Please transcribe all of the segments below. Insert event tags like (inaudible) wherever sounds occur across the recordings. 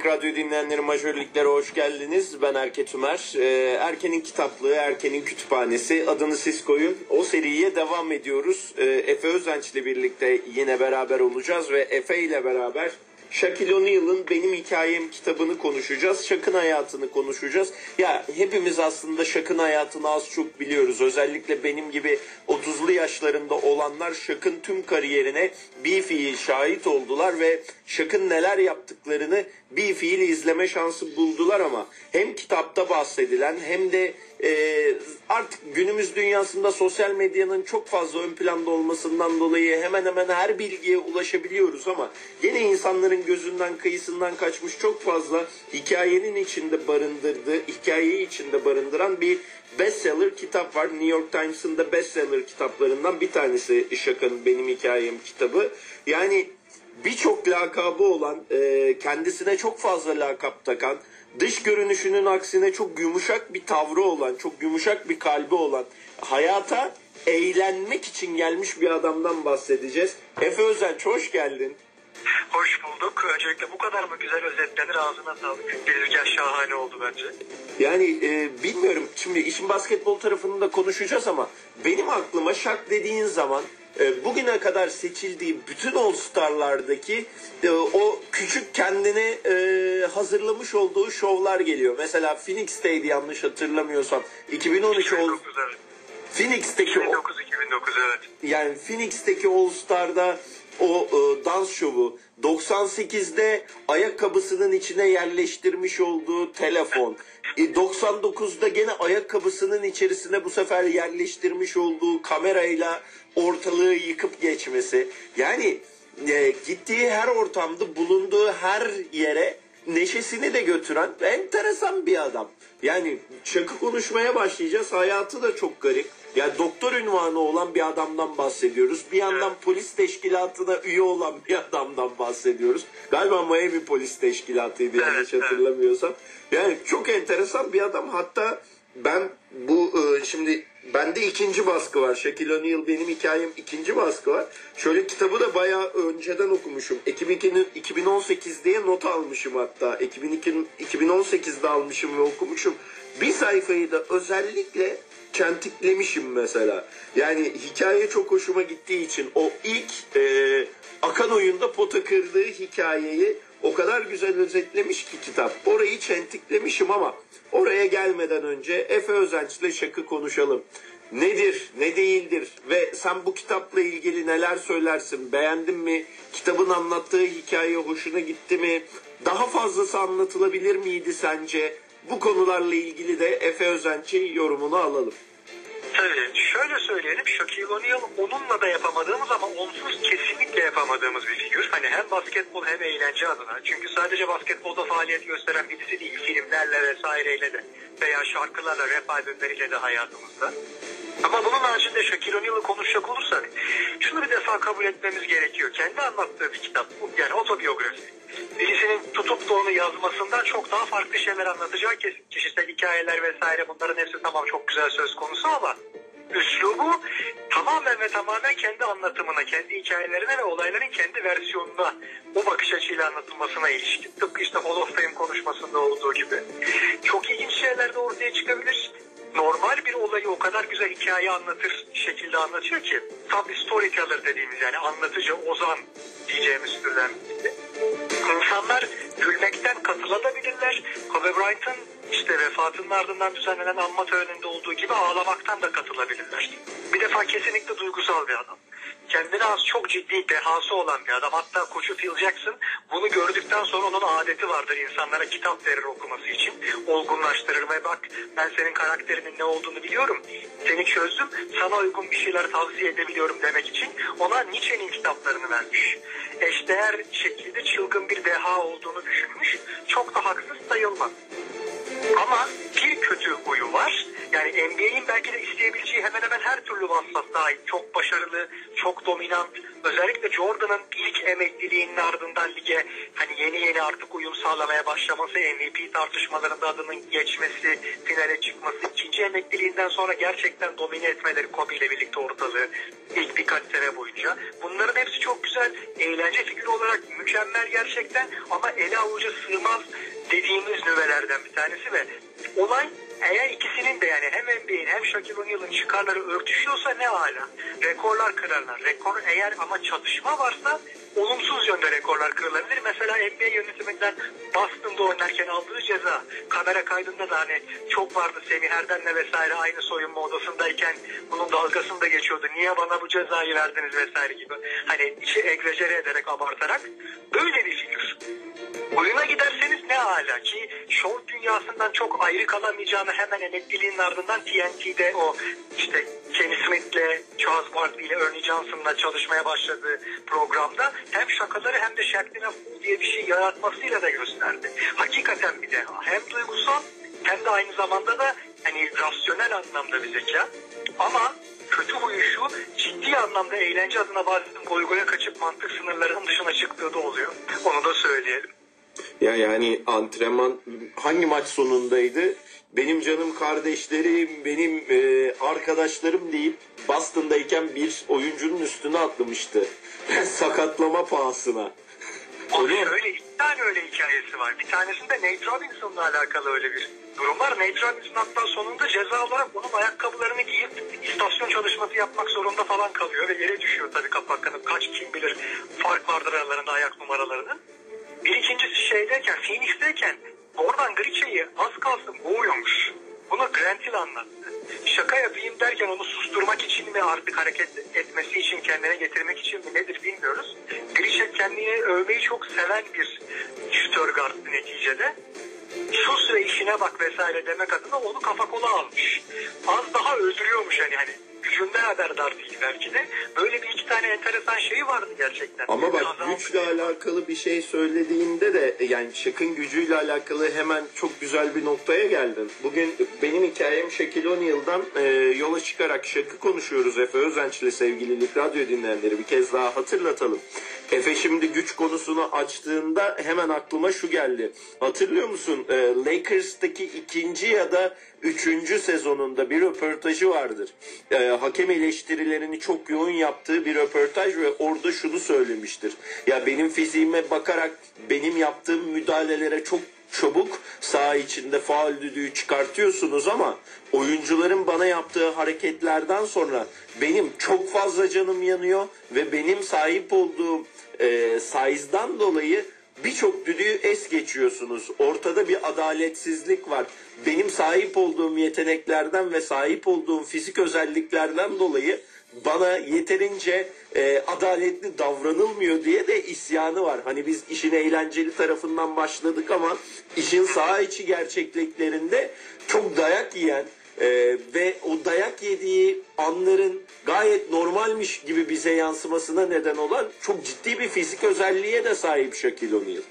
Lig Radyo dinleyenleri majörliklere hoş geldiniz. Ben Erke Tümer. Ee, Erken'in kitaplığı, Erken'in kütüphanesi adını siz koyun. O seriye devam ediyoruz. Ee, Efe Özenç ile birlikte yine beraber olacağız ve Efe ile beraber Shaquille O'Neal'ın Benim Hikayem kitabını konuşacağız. Shaq'ın hayatını konuşacağız. Ya hepimiz aslında Shaq'ın hayatını az çok biliyoruz. Özellikle benim gibi 30'lu yaşlarında olanlar Shaq'ın tüm kariyerine bir fiil şahit oldular ve Shaq'ın neler yaptıklarını bir fiil izleme şansı buldular ama hem kitapta bahsedilen hem de e, artık günümüz dünyasında sosyal medyanın çok fazla ön planda olmasından dolayı hemen hemen her bilgiye ulaşabiliyoruz ama yine insanların gözünden kıyısından kaçmış çok fazla hikayenin içinde barındırdığı, hikayeyi içinde barındıran bir bestseller kitap var. New York Times'ın da bestseller kitaplarından bir tanesi Ishak'ın Benim Hikayem kitabı. Yani birçok lakabı olan, e, kendisine çok fazla lakap takan, dış görünüşünün aksine çok yumuşak bir tavrı olan, çok yumuşak bir kalbi olan, hayata eğlenmek için gelmiş bir adamdan bahsedeceğiz. Efe Özenç hoş geldin. Hoş bulduk. Öncelikle bu kadar mı güzel özetlenir ağzına sağlık. Belirgen şahane oldu bence. Yani e, bilmiyorum şimdi işin basketbol tarafını da konuşacağız ama benim aklıma şak dediğin zaman bugüne kadar seçildiği bütün All Star'lardaki e, o küçük kendini e, hazırlamış olduğu şovlar geliyor. Mesela Phoenix'teydi yanlış hatırlamıyorsam. 2013 All 2009 evet. Phoenix'teki o- 2009 2009 evet. yani Phoenix'teki All Star'da o e, dans şovu 98'de ayakkabısının içine yerleştirmiş olduğu telefon e, 99'da gene ayakkabısının içerisine bu sefer yerleştirmiş olduğu kamerayla ortalığı yıkıp geçmesi yani e, gittiği her ortamda bulunduğu her yere neşesini de götüren ve enteresan bir adam. Yani şakı konuşmaya başlayacağız. Hayatı da çok garip. Yani doktor ünvanı olan bir adamdan bahsediyoruz. Bir yandan polis teşkilatına üye olan bir adamdan bahsediyoruz. Galiba Miami Polis Teşkilatı'ydı yanlış hatırlamıyorsam. Yani çok enteresan bir adam. Hatta ben bu e, şimdi bende ikinci baskı var. Shaquille O'Neal benim hikayem ikinci baskı var. Şöyle kitabı da bayağı önceden okumuşum. 2002'nin 2018 diye not almışım hatta. 2002, 2018'de almışım ve okumuşum. Bir sayfayı da özellikle kentiklemişim mesela. Yani hikaye çok hoşuma gittiği için o ilk e, akan oyunda pota kırdığı hikayeyi o kadar güzel özetlemiş ki kitap. Orayı çentiklemişim ama oraya gelmeden önce Efe Özenç'le şakı konuşalım. Nedir, ne değildir ve sen bu kitapla ilgili neler söylersin? Beğendin mi? Kitabın anlattığı hikaye hoşuna gitti mi? Daha fazlası anlatılabilir miydi sence? Bu konularla ilgili de Efe Özenç'in yorumunu alalım. Tabii şöyle söyleyelim Shaquille O'Neal onunla da yapamadığımız ama onsuz kesinlikle yapamadığımız bir figür. Hani hem basketbol hem eğlence adına. Çünkü sadece basketbolda faaliyet gösteren birisi değil. Filmlerle vesaireyle de veya şarkılarla, rap albümleriyle de hayatımızda. Ama bunun haricinde Shaquille O'Neal'ı konuşacak olursak şunu bir defa kabul etmemiz gerekiyor. Kendi anlattığı bir kitap bu. Yani otobiyografi. Birisinin tutup da onu yazmasından çok daha farklı şeyler anlatacağı kesin. Kişisel hikayeler vesaire bunların hepsi tamam çok güzel söz konusu ama üslubu tamamen ve tamamen kendi anlatımına, kendi hikayelerine ve olayların kendi versiyonuna, o bakış açıyla anlatılmasına ilişkin. Tıpkı işte Hall of Fame konuşmasında olduğu gibi. Çok ilginç şeyler de ortaya çıkabilir. Normal bir olayı o kadar güzel hikaye anlatır şekilde anlatıyor ki tam bir storyteller dediğimiz yani anlatıcı, ozan diyeceğimiz türden. İnsanlar gülmekten katılabilirler. Kobe Bryant'ın işte vefatının ardından düzenlenen anma töreninde olduğu gibi ağlamaktan da katılabilirler. Bir defa kesinlikle duygusal bir adam. Kendine az çok ciddi dehası olan bir adam. Hatta koçu Phil Jackson bunu gördükten sonra onun adeti vardır insanlara kitap verir okuması için. Olgunlaştırır ve bak ben senin karakterinin ne olduğunu biliyorum. Seni çözdüm sana uygun bir şeyler tavsiye edebiliyorum demek için ona Nietzsche'nin kitaplarını vermiş. Eşdeğer şekilde çılgın bir deha olduğunu düşünmüş. Çok da haksız sayılmaz. Ama bir kötü huyu var. Yani NBA'in belki de isteyebileceği hemen hemen her türlü vasfat dahil çok başarılı, çok dominant. Özellikle Jordan'ın ilk emekliliğinin ardından lige hani yeni yeni artık uyum sağlamaya başlaması, MVP tartışmalarında adının geçmesi, finale çıkması, ikinci emekliliğinden sonra gerçekten domine etmeleri Kobe ile birlikte ortalığı ilk birkaç sene boyunca. Bunların hepsi çok güzel. Eğlence figürü olarak mükemmel gerçekten ama ele avuca sığmaz dediğimiz nüvelerden bir tanesi ve olay eğer ikisinin de yani hem NBA'in hem Shaquille O'Neal'ın çıkarları örtüşüyorsa ne hala. Rekorlar kırarlar. Rekor eğer ama çatışma varsa olumsuz yönde rekorlar kırılabilir. Mesela NBA yönetiminden Boston'da oynarken aldığı ceza kamera kaydında da hani çok vardı Semih Erdem'le vesaire aynı soyunma odasındayken bunun dalgasında geçiyordu. Niye bana bu cezayı verdiniz vesaire gibi. Hani işi egzajere ederek abartarak böyle bir figür. Oyuna giderseniz ne hala ki şov dünyasından çok ayrı kalamayacağını hemen emekliliğinin ardından TNT'de o işte Kenny Smith'le, Charles Barkley ile Ernie Johnson'la çalışmaya başladığı programda hem şakaları hem de Fool diye bir şey yaratmasıyla da gösterdi. Hakikaten bir de hem duygusal hem de aynı zamanda da hani rasyonel anlamda bir zeka. Ama kötü huyu şu ciddi anlamda eğlence adına bazen goygoya kaçıp mantık sınırlarının dışına çıktığı da oluyor. Onu da söyleyelim. Ya yani antrenman hangi maç sonundaydı? Benim canım kardeşlerim, benim e, arkadaşlarım deyip Boston'dayken bir oyuncunun üstüne atlamıştı. (laughs) Sakatlama pahasına. Abi Öyle mi? şöyle iki tane öyle hikayesi var. Bir tanesinde Nate Robinson'la alakalı öyle bir durum var. Nate Robinson hatta sonunda ceza olarak onun ayakkabılarını giyip istasyon çalışması yapmak zorunda falan kalıyor ve yere düşüyor tabii kapaklanıp kaç kim bilir fark vardır aralarında ayak numaralarının. Bir ikincisi şeydeyken Phoenix'teyken oradan Griche'yi az kalsın boğuyormuş. Bunu Grant Hill anlattı. Şaka yapayım derken onu susturmak için mi artık hareket etmesi için kendine getirmek için mi nedir bilmiyoruz. Grisha kendini övmeyi çok seven bir şütör gardı neticede. Sus ve işine bak vesaire demek adına onu kafa kola almış. Az daha öldürüyormuş hani hani gücünden haberdar değil belki de. Böyle bir iki tane enteresan şeyi vardı gerçekten. Ama bak Biraz güçle alakalı bir şey söylediğinde de e, yani Şak'ın gücüyle alakalı hemen çok güzel bir noktaya geldin. Bugün benim hikayem Shaquille O'Neal'dan e, yola çıkarak Şak'ı konuşuyoruz Efe Özenç'le sevgililik radyo dinleyenleri bir kez daha hatırlatalım. Efe şimdi güç konusunu açtığında hemen aklıma şu geldi. Hatırlıyor musun? E, Lakers'taki ikinci ya da üçüncü sezonunda bir röportajı vardır. E, hakem eleştirilerini çok yoğun yaptığı bir röportaj ve orada şunu söylemiştir. Ya benim fiziğime bakarak benim yaptığım müdahalelere çok çabuk saha içinde faul düdüğü çıkartıyorsunuz ama oyuncuların bana yaptığı hareketlerden sonra benim çok fazla canım yanıyor ve benim sahip olduğum e, size'dan dolayı birçok düdüğü es geçiyorsunuz. Ortada bir adaletsizlik var. Benim sahip olduğum yeteneklerden ve sahip olduğum fizik özelliklerden dolayı bana yeterince e, adaletli davranılmıyor diye de isyanı var. Hani biz işin eğlenceli tarafından başladık ama işin saha içi gerçekliklerinde çok dayak yiyen e, ve o dayak yediği anların gayet normalmiş gibi bize yansımasına neden olan çok ciddi bir fizik özelliğe de sahip Shaquille O'Neal.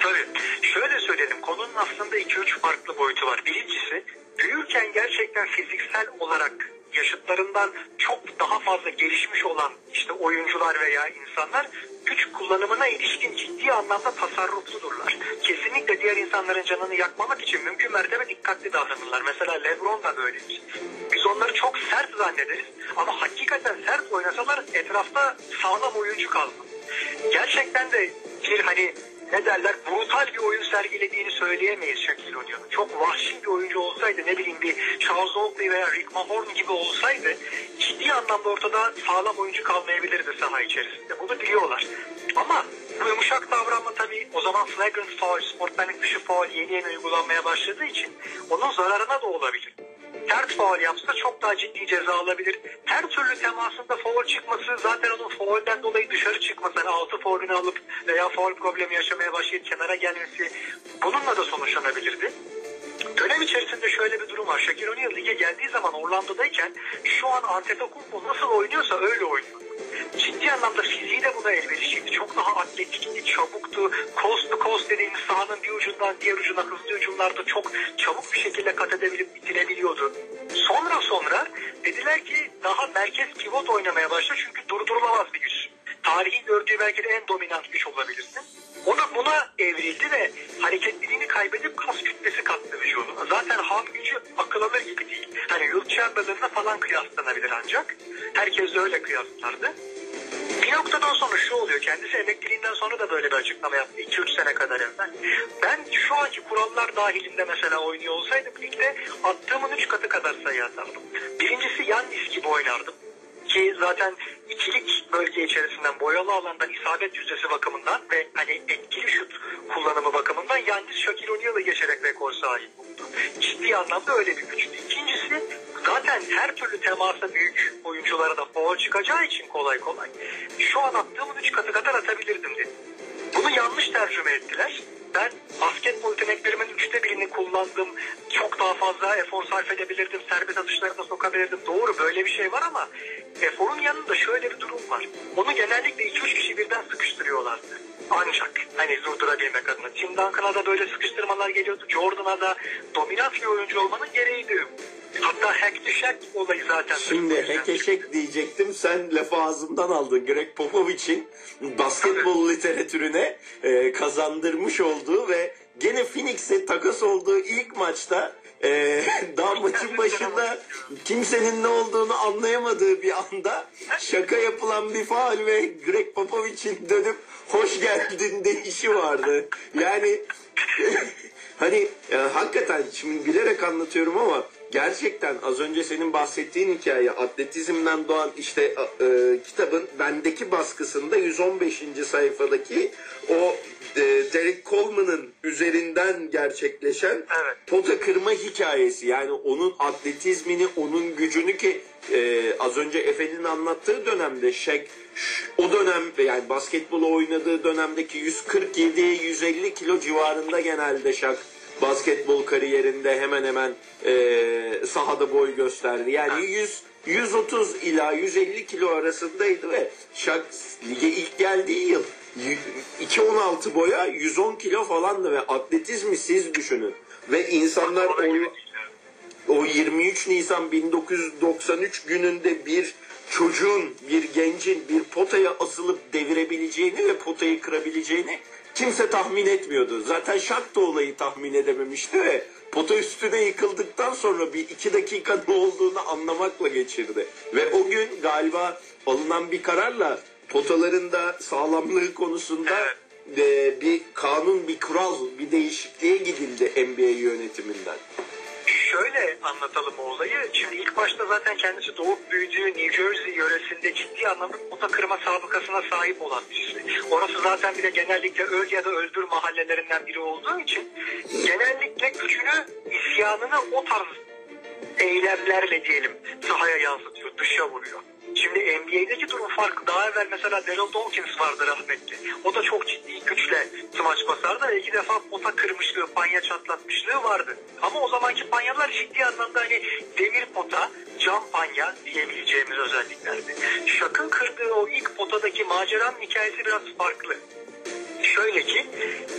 Tabii. Şöyle söyleyelim. Konunun aslında 2-3 farklı boyutu var. Birincisi büyürken gerçekten fiziksel olarak yaşıtlarından çok daha fazla gelişmiş olan işte oyuncular veya insanlar güç kullanımına ilişkin ciddi anlamda tasarrufludurlar. Kesinlikle diğer insanların canını yakmamak için mümkün mertebe dikkatli davranırlar. Mesela Lebron da böyledir. Biz onları çok sert zannederiz ama hakikaten sert oynasalar etrafta sağlam oyuncu kalmaz. Gerçekten de bir hani ne derler brutal bir oyun sergilediğini söyleyemeyiz Shaquille O'Neal'ın. Çok vahşi bir oyuncu olsaydı ne bileyim bir Charles Oakley veya Rick Mahorn gibi olsaydı ciddi anlamda ortada sağlam oyuncu kalmayabilirdi saha içerisinde. Bunu biliyorlar. Ama bu yumuşak davranma tabii o zaman flagrant foul, sportmenlik dışı foul yeni yeni uygulanmaya başladığı için onun zararına da olabilir sert faul yapsa çok daha ciddi ceza alabilir. Her türlü temasında faul çıkması zaten onun faulden dolayı dışarı çıkması, yani altı faulünü alıp veya faul problemi yaşamaya başlayıp kenara gelmesi bununla da sonuçlanabilirdi. Dönem içerisinde şöyle bir durum var. Shaquille O'Neal lige geldiği zaman Orlando'dayken şu an Antetokounmpo nasıl oynuyorsa öyle oynuyor. Ciddi anlamda fiziği de buna elverişliydi. Çok daha atletikti, çabuktu. Coast to coast dediğimiz sahanın bir ucundan diğer ucuna hızlı hücumlarda çok çabuk bir şekilde kat edebilip bitirebiliyordu. Sonra sonra dediler ki daha Yannis pivot oynamaya başladı çünkü durdurulamaz bir güç. Tarihin gördüğü belki de en dominant güç olabilirsin. O buna evrildi ve hareketliliğini kaybedip kas kütlesi kattı vücuduna. Zaten ham gücü akıl alır gibi değil. Hani Will Chamberlain'la falan kıyaslanabilir ancak. Herkes de öyle kıyaslardı. Bir noktadan sonra şu oluyor. Kendisi emekliliğinden sonra da böyle bir açıklama yaptı. 2-3 sene kadar evvel. Ben şu anki kurallar dahilinde mesela oynuyor olsaydım ligde attığımın 3 katı kadar sayı atardım. Birincisi Yannis gibi oynardım. Ki zaten ikilik bölge içerisinden boyalı alandan isabet yüzdesi bakımından ve hani etkili şut kullanımı bakımından Yannis Shaquille O'Neal'ı geçerek rekor sahibi oldu. Ciddi anlamda öyle bir güçtü. İkincisi zaten her türlü temasa büyük oyunculara da foul çıkacağı için kolay kolay. Şu an attığımın 3 katı kadar atabilirdim dedi. Bunu yanlış tercüme ettiler. Ben basketbol yeteneklerimin üçte birini kullandım. Çok daha fazla efor sarf edebilirdim. Serbest atışlarına sokabilirdim. Doğru böyle bir şey var ama eforun yanında şöyle bir durum var. Onu genellikle 2-3 kişi birden sıkıştırıyorlardı. Ancak hani durdurabilmek adına. Tim Duncan'a da böyle sıkıştırmalar geliyordu. Jordan'a da dominant bir oyuncu olmanın gereğiydi. Hatta hack olayı zaten. Şimdi hekeşek diyecektim sen lafı ağzımdan aldın. Greg Popovich'in basketbol (laughs) literatürüne e, kazandırmış olduğu ve gene Phoenix'e takas olduğu ilk maçta e, (laughs) daha maçın başında kimsenin ne olduğunu anlayamadığı bir anda şaka yapılan bir faal ve Greg Popovich'in dönüp hoş geldin deyişi vardı. Yani (laughs) hani e, hakikaten şimdi gülerek anlatıyorum ama gerçekten az önce senin bahsettiğin hikaye atletizmden doğan işte e, kitabın bendeki baskısında 115. sayfadaki o e, Derek Coleman'ın üzerinden gerçekleşen Evet. pota kırma hikayesi yani onun atletizmini onun gücünü ki e, az önce Efe'nin anlattığı dönemde Shaq ş- o dönem yani basketbolu oynadığı dönemdeki 147-150 kilo civarında genelde Shaq basketbol kariyerinde hemen hemen e, sahada boy gösterdi. Yani 100 130 ila 150 kilo arasındaydı ve Shaq lige ilk geldiği yıl y- 2.16 boya 110 kilo falandı ve atletizmi siz düşünün. Ve insanlar evet. o 23 Nisan 1993 gününde bir çocuğun, bir gencin bir potaya asılıp devirebileceğini ve potayı kırabileceğini kimse tahmin etmiyordu. Zaten Şak da olayı tahmin edememişti ve pota üstüne yıkıldıktan sonra bir iki dakika ne olduğunu anlamakla geçirdi. Ve o gün galiba alınan bir kararla potaların da sağlamlığı konusunda e, bir kanun, bir kural, bir değişikliğe gidildi NBA yönetiminden. Şöyle anlatalım olayı. Şimdi ilk başta zaten kendisi doğup büyüdüğü New Jersey yöresinde ciddi anlamda pota kırma sabıkasına sahip olan birisi. Orası zaten bir de genellikle öl ya da öldür mahallelerinden biri olduğu için genellikle gücünü, isyanını o tarz eylemlerle diyelim sahaya yansıtıyor, dışa vuruyor. Şimdi NBA'deki durum farklı. Daha evvel mesela Daryl Dawkins vardı rahmetli. O da çok ciddi güçle smaç basardı iki defa pota kırmışlığı, panya çatlatmışlığı vardı. Ama o zamanki panyalar ciddi anlamda hani demir pota, cam panya diyebileceğimiz özelliklerdi. Şak'ın kırdığı o ilk potadaki maceranın hikayesi biraz farklı. Şöyle ki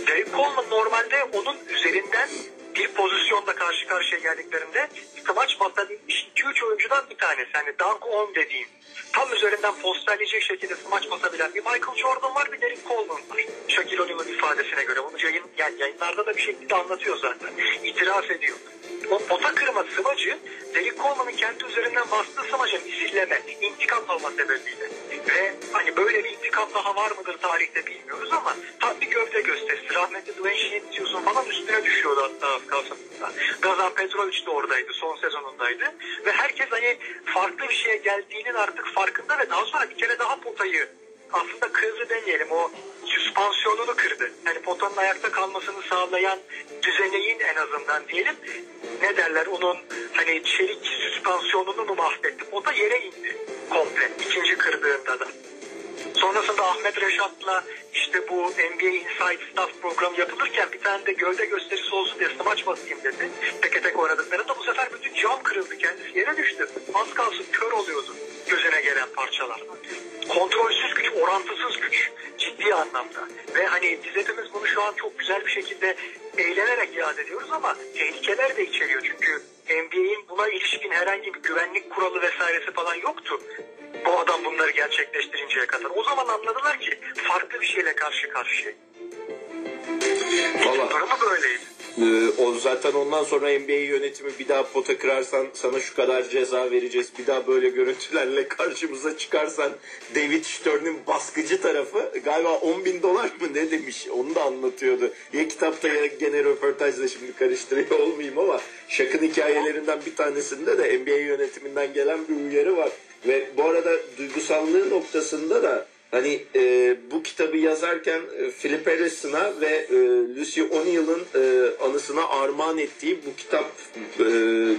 Derek Coleman normalde onun üzerinden bir pozisyonda karşı karşıya geldiklerinde smaç basabilmiş 2-3 oyuncudan bir tanesi. Hani dunk on dediğim. Tam üzerinden posterleyecek şekilde smaç basabilen bir Michael Jordan var bir Derek Coleman var. Shaquille O'Neal'ın ifadesine göre. Bunu yayın, yani yayınlarda da bir şekilde anlatıyor zaten. İtiraf ediyor. O pota kırma smacı Derek Coleman'ın kendi üzerinden bastığı smaca misilleme, intikam alma sebebiyle. Ve hani böyle bir intikam daha var mıdır tarihte bilmiyoruz ama Dwayne Schmidt falan üstüne düşüyordu hatta az kalsasında. Gazan Petrovic de oradaydı son sezonundaydı. Ve herkes hani farklı bir şeye geldiğinin artık farkında ve daha sonra bir kere daha potayı aslında kırdı demeyelim o süspansiyonunu kırdı. Yani potanın ayakta kalmasını sağlayan düzeneğin en azından diyelim ne derler onun hani çelik süspansiyonunu mu mahvetti? Pota yere indi komple ikinci kırdığında da. Sonrasında Ahmet Reşat'la işte bu NBA Inside Staff programı yapılırken bir tane de gövde gösterisi olsun diye smaç basayım dedi. Teke tek oynadıklarında bu sefer bütün cam kırıldı. Kendisi yere düştü. Az kalsın kör oluyordu gözüne gelen parçalar. Kontrolsüz güç, orantısız güç. Ciddi anlamda. Ve hani biz hepimiz bunu şu an çok güzel bir şekilde eğlenerek yad ediyoruz ama tehlikeler de içeriyor. Çünkü NBA'in buna ilişkin herhangi bir güvenlik kuralı vesairesi falan yoktu. Bu adam bunları. O zaman anladılar ki farklı bir şeyle karşı karşıya. Valla Durumu böyleydi. Ee, o zaten ondan sonra NBA yönetimi bir daha pota kırarsan sana şu kadar ceza vereceğiz. Bir daha böyle görüntülerle karşımıza çıkarsan David Stern'in baskıcı tarafı galiba 10 bin dolar mı ne demiş onu da anlatıyordu. Ya kitapta ya gene röportajda şimdi karıştırıyor olmayayım ama Şak'ın hikayelerinden bir tanesinde de NBA yönetiminden gelen bir uyarı var. Ve bu arada duygusallığı noktasında da Hani e, bu kitabı yazarken e, Philip Harrison'a ve e, Lucy O'Neill'ın e, anısına armağan ettiği bu kitap e,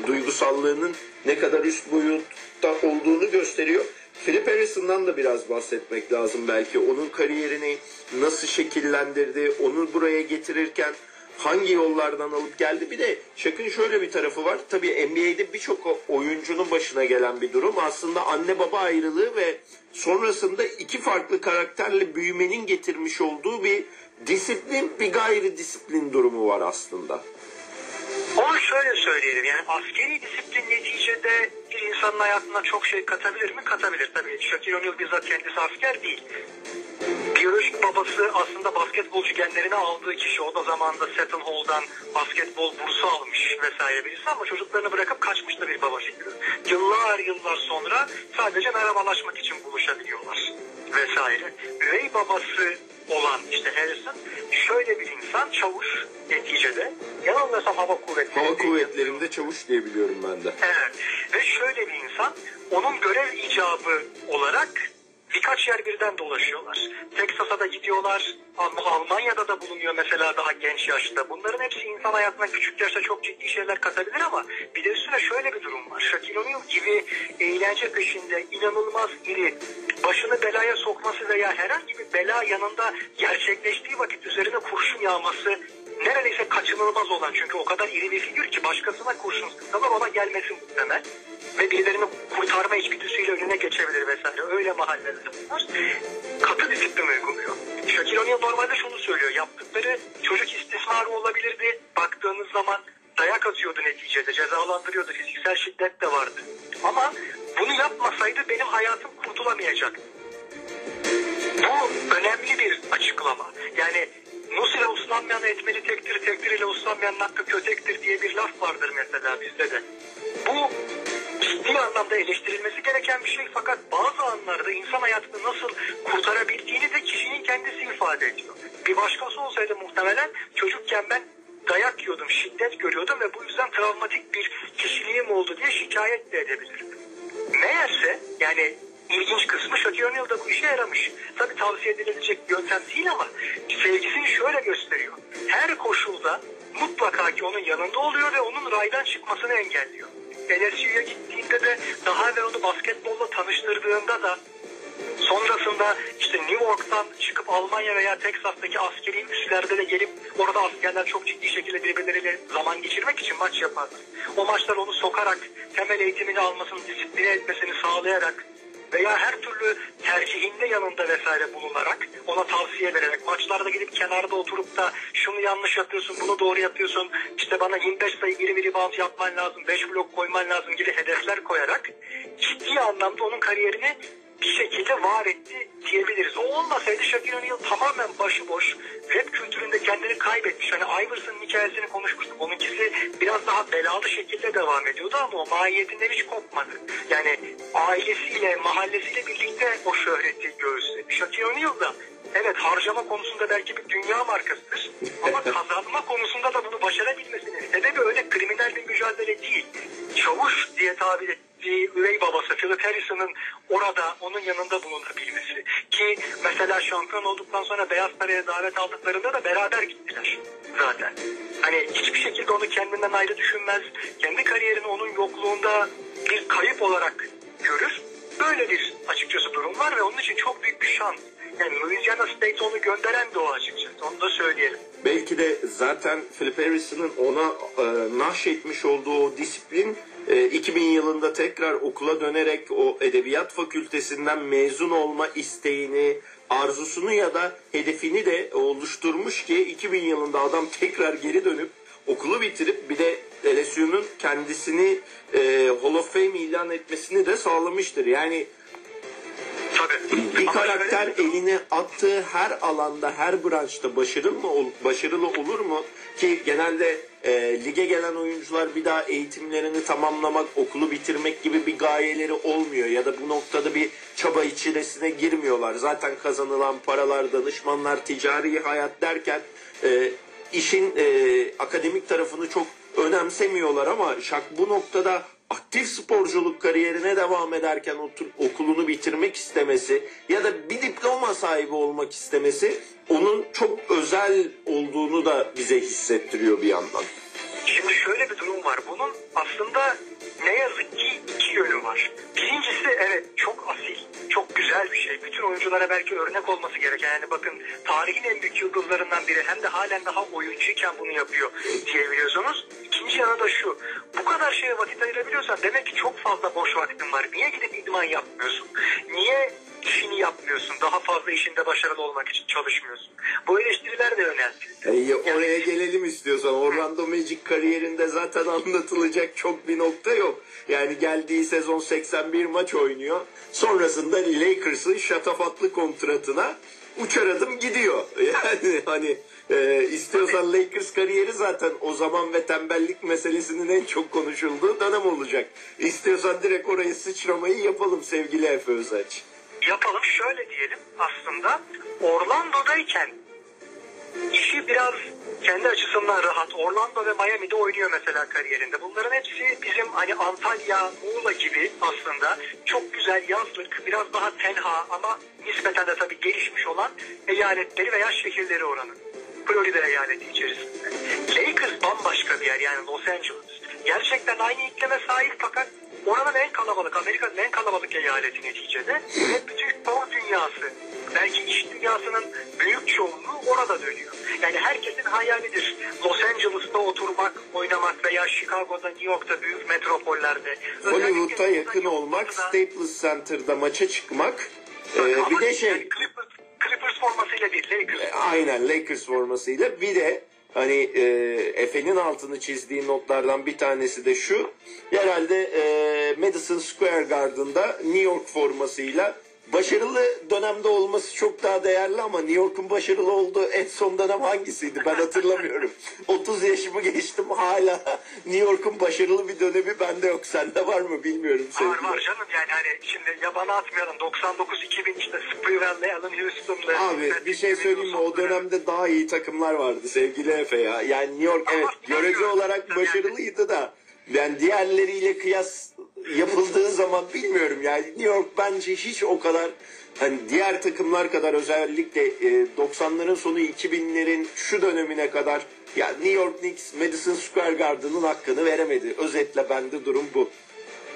duygusallığının ne kadar üst boyutta olduğunu gösteriyor. Philip Harrison'dan da biraz bahsetmek lazım belki. Onun kariyerini nasıl şekillendirdi, onu buraya getirirken hangi yollardan alıp geldi. Bir de Şak'ın şöyle bir tarafı var. Tabii NBA'de birçok oyuncunun başına gelen bir durum. Aslında anne baba ayrılığı ve sonrasında iki farklı karakterle büyümenin getirmiş olduğu bir disiplin, bir gayri disiplin durumu var aslında. Onu şöyle söyleyelim yani askeri disiplin neticede bir insanın hayatına çok şey katabilir mi? Katabilir tabii. Shaquille O'Neal bizzat kendisi asker değil. Biyolojik babası aslında basketbolcu genlerini aldığı kişi. O da zamanında Seton Hall'dan basketbol bursu almış vesaire birisi ama çocuklarını bırakıp kaçmış da bir baba figürü. Yıllar yıllar sonra sadece merhabalaşmak için buluşabiliyorlar vesaire. Üvey babası olan işte Harrison şöyle bir insan çavuş neticede yanılmıyorsam hava kuvvetleri. Hava kuvvetlerinde çavuş diye biliyorum ben de. Evet. Ve şöyle bir insan onun görev icabı olarak birkaç yer birden dolaşıyorlar. Texas'a da gidiyorlar. Al- Almanya'da da bulunuyor mesela daha genç yaşta. Bunların hepsi insan hayatına küçük yaşta çok ciddi şeyler katabilir ama bir de üstüne şöyle bir durum var. Shaquille O'Neal gibi eğlence peşinde inanılmaz iri, başını belaya sokması veya herhangi bir bela yanında gerçekleştiği vakit üzerine kurşun yağması neredeyse kaçınılmaz olan çünkü o kadar iri bir figür ki başkasına kurşun sıksalar ona gelmesi muhtemel ve birilerini kurtarma içgüdüsüyle önüne geçebilir vesaire. Öyle mahallelerde bunlar. Katı disiplin uyguluyor. Shaquille O'Neal normalde şunu söylüyor. Yaptıkları çocuk istismarı olabilirdi. Baktığınız zaman dayak atıyordu neticede. Cezalandırıyordu. Fiziksel şiddet de vardı. Ama bunu yapmasaydı benim hayatım kurtulamayacaktı. Bu önemli bir açıklama. Yani Nusile uslanmayan etmeli tektir, tektir ile uslanmayanın hakkı kötektir diye bir laf vardır mesela bizde de. Bu ciddi anlamda eleştirilmesi gereken bir şey fakat bazı anlarda insan hayatını nasıl kurtarabildiğini de kişinin kendisi ifade ediyor. Bir başkası olsaydı muhtemelen çocukken ben dayak yiyordum, şiddet görüyordum ve bu yüzden travmatik bir kişiliğim oldu diye şikayet de edebilirdim. Meğerse yani ilginç kısmı Shaquille O'Neal da bu işe yaramış. Tabii tavsiye edilecek bir yöntem değil ama sevgisini şöyle gösteriyor. Her koşulda mutlaka ki onun yanında oluyor ve onun raydan çıkmasını engelliyor. LSU'ya gittiğinde de daha evvel onu basketbolla tanıştırdığında da Sonrasında işte New York'tan çıkıp Almanya veya Teksas'taki askeri üslerde de gelip orada askerler çok ciddi şekilde birbirleriyle zaman geçirmek için maç yaparlar. O maçlar onu sokarak, temel eğitimini almasını, disipline etmesini sağlayarak veya her türlü tercihinde yanında vesaire bulunarak ona tavsiye vererek maçlarda gidip kenarda oturup da şunu yanlış yapıyorsun bunu doğru yapıyorsun işte bana 25 sayı geri bir rebound yapman lazım 5 blok koyman lazım gibi hedefler koyarak ciddi anlamda onun kariyerini bir şekilde var etti diyebiliriz. O olmasaydı Shaquille O'Neal tamamen başıboş rap kültüründe kendini kaybetmiş. Hani Iverson'ın hikayesini konuşmuştuk. Onunkisi biraz daha belalı şekilde devam ediyordu ama o mahiyetinden hiç kopmadı. Yani ailesiyle, mahallesiyle birlikte o şöhreti. Shaquille O'Neal da evet harcama konusunda belki bir dünya markasıdır. Ama (laughs) kazanma konusunda da bunu başarabilmesinin sebebi öyle kriminal bir mücadele değil. Çavuş diye tabir ettiği üvey babası Philip Harrison'ın orada onun yanında bulunabilmesi. Ki mesela şampiyon olduktan sonra Beyaz Saray'a davet aldıklarında da beraber gittiler zaten. Hani hiçbir şekilde onu kendinden ayrı düşünmez. Kendi kariyerini onun yokluğunda bir kayıp olarak görür. Böyle bir açıkçası durum var ve onun için çok büyük bir şans. Yani Louisiana State onu gönderen de o açıkçası. Onu da söyleyelim. Belki de zaten Philip Harrison'ın ona e, nahşetmiş olduğu disiplin e, 2000 yılında tekrar okula dönerek o edebiyat fakültesinden mezun olma isteğini, arzusunu ya da hedefini de oluşturmuş ki 2000 yılında adam tekrar geri dönüp okulu bitirip bir de LSU'nun kendisini e, Hall of Fame ilan etmesini de sağlamıştır. Yani Tabii. bir karakter eline attığı her alanda, her branşta başarılı mı başarılı olur mu? Ki genelde e, lige gelen oyuncular bir daha eğitimlerini tamamlamak, okulu bitirmek gibi bir gayeleri olmuyor ya da bu noktada bir çaba içerisine girmiyorlar. Zaten kazanılan paralar, danışmanlar, ticari hayat derken e, işin e, akademik tarafını çok önemsemiyorlar ama Şak bu noktada aktif sporculuk kariyerine devam ederken okulunu bitirmek istemesi ya da bir diploma sahibi olmak istemesi onun çok özel olduğunu da bize hissettiriyor bir yandan. Şimdi şöyle bir durum var. Bunun aslında ne yazık ki iki yönü var. Birincisi evet çok asil, çok güzel bir şey. Bütün oyunculara belki örnek olması gereken. Yani bakın tarihin en büyük yıldızlarından biri hem de halen daha oyuncuyken bunu yapıyor diyebiliyorsunuz. İkinci yanı da şu. Bu kadar şeye vakit ayırabiliyorsan demek ki çok fazla boş vaktin var. Niye gidip idman yapmıyorsun? Niye işini yapmıyorsun? Daha fazla işinde başarılı olmak için çalışmıyorsun. Bu eleştiriler de önemli. E, oraya gelelim istiyorsan. Orlando Magic kariyerinde zaten anlatılacak çok bir nokta yok. Yani geldiği sezon 81 maç oynuyor. Sonrasında Lakers'ın şatafatlı kontratına uçar adım gidiyor. (laughs) Yani hani e, istiyorsan Lakers kariyeri zaten o zaman ve tembellik meselesinin en çok konuşulduğu dönem olacak. İstiyorsan direkt orayı sıçramayı yapalım sevgili Efe Özaç. yapalım şöyle diyelim aslında Orlando'dayken işi biraz kendi açısından rahat. Orlando ve Miami'de oynuyor mesela kariyerinde. Bunların hepsi bizim hani Antalya, Muğla gibi aslında çok güzel yazlık, biraz daha tenha ama nispeten de tabii gelişmiş olan eyaletleri veya şehirleri oranı. Florida eyaleti içerisinde. Lakers bambaşka bir yer yani Los Angeles. Gerçekten aynı iklime sahip fakat oranın en kalabalık, Amerika'nın en kalabalık eyaleti neticede. Ve bütün spor dünyası, belki iş dünyasının büyük çoğunluğu orada dönüyor. Yani herkesin hayalidir. Los Angeles'ta oturmak, oynamak veya Chicago'da, New York'ta büyük metropollerde. Hollywood'a yakın olmak, Staples Center'da maça çıkmak. e, Ama bir de şey yani Clippers, Clippers formasıyla değil, Lakers. E, Aynen Lakers formasıyla. Bir de hani e, Efe'nin altını çizdiği notlardan bir tanesi de şu. Herhalde e, Madison Square Garden'da New York formasıyla başarılı dönemde olması çok daha değerli ama New York'un başarılı olduğu en son dönem hangisiydi ben hatırlamıyorum. (laughs) 30 yaşımı geçtim hala New York'un başarılı bir dönemi bende yok. Sende var mı bilmiyorum. Var sevgili. var canım yani hani şimdi yabana atmayalım 99-2000 işte Spurwell'le Allen Houston'la Abi bir şey söyleyeyim mi? O dönemde daha iyi takımlar vardı sevgili Efe ya. Yani New York evet görece olarak başarılıydı da yani diğerleriyle kıyas yapıldığı zaman bilmiyorum yani New York bence hiç o kadar hani diğer takımlar kadar özellikle e, 90'ların sonu 2000'lerin şu dönemine kadar ya New York Knicks Madison Square Garden'ın hakkını veremedi. Özetle bende durum bu.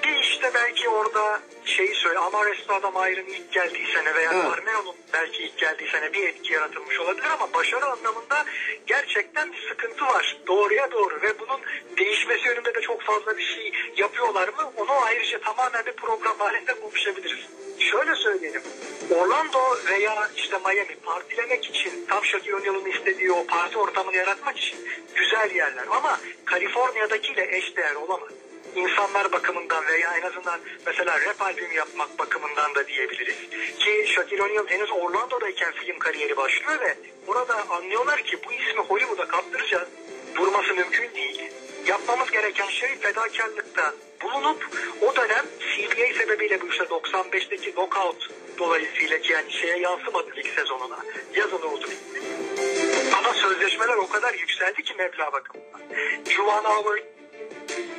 Bir işte belki orada şeyi söyle Amare Stoudemire'ın ilk geldiği sene veya Ha. Carmelo'nun belki ilk geldiği sene bir etki yaratılmış olabilir ama başarı anlamında gerçekten bir sıkıntı var. Doğruya doğru ve bunun değişmesi yönünde de çok fazla bir şey yapıyorlar mı? Onu ayrıca tamamen bir program halinde konuşabiliriz. Şöyle söyleyelim. Orlando veya işte Miami partilemek için tam Shaquille O'Neal'ın istediği o parti ortamını yaratmak için güzel yerler ama Kaliforniya'dakiyle eşdeğer olamaz insanlar bakımından veya en azından mesela rap albümü yapmak bakımından da diyebiliriz. Ki Shaquille O'Neal henüz Orlando'dayken film kariyeri başlıyor ve burada anlıyorlar ki bu ismi Hollywood'a kaptıracağız. Durması mümkün değil. Yapmamız gereken şey fedakarlıkta bulunup o dönem CBA sebebiyle bu işte 95'teki knockout dolayısıyla ki yani şeye yansımadı lig sezonuna. Yazın oldu. Ama sözleşmeler o kadar yükseldi ki meblağ bakımından. Juwan Howard,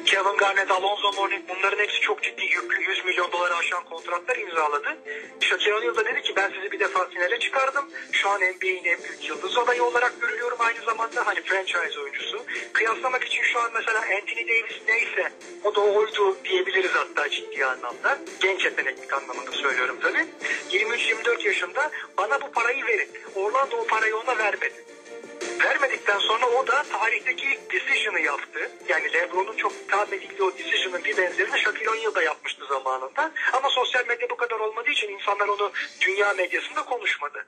Kevin Garnett, Alonzo Mourning bunların hepsi çok ciddi yüklü 100 milyon doları aşan kontratlar imzaladı. Shaquille O'Neal da dedi ki ben sizi bir defa finale çıkardım. Şu an NBA'in en büyük yıldız adayı olarak görülüyorum aynı zamanda hani franchise oyuncusu. Kıyaslamak için şu an mesela Anthony Davis neyse o da oydu diyebiliriz hatta ciddi anlamda. Genç yeteneklik anlamında söylüyorum tabii. 23-24 yaşında bana bu parayı verin. Orlando o parayı ona vermedi. Vermedikten sonra o da tarihteki ilk decision'ı yaptı. Yani LeBron'un çok hitap edildiği o decision'ın bir benzerini Shaquille O'Neal da yapmıştı zamanında. Ama sosyal medya bu kadar olmadığı için insanlar onu dünya medyasında konuşmadı.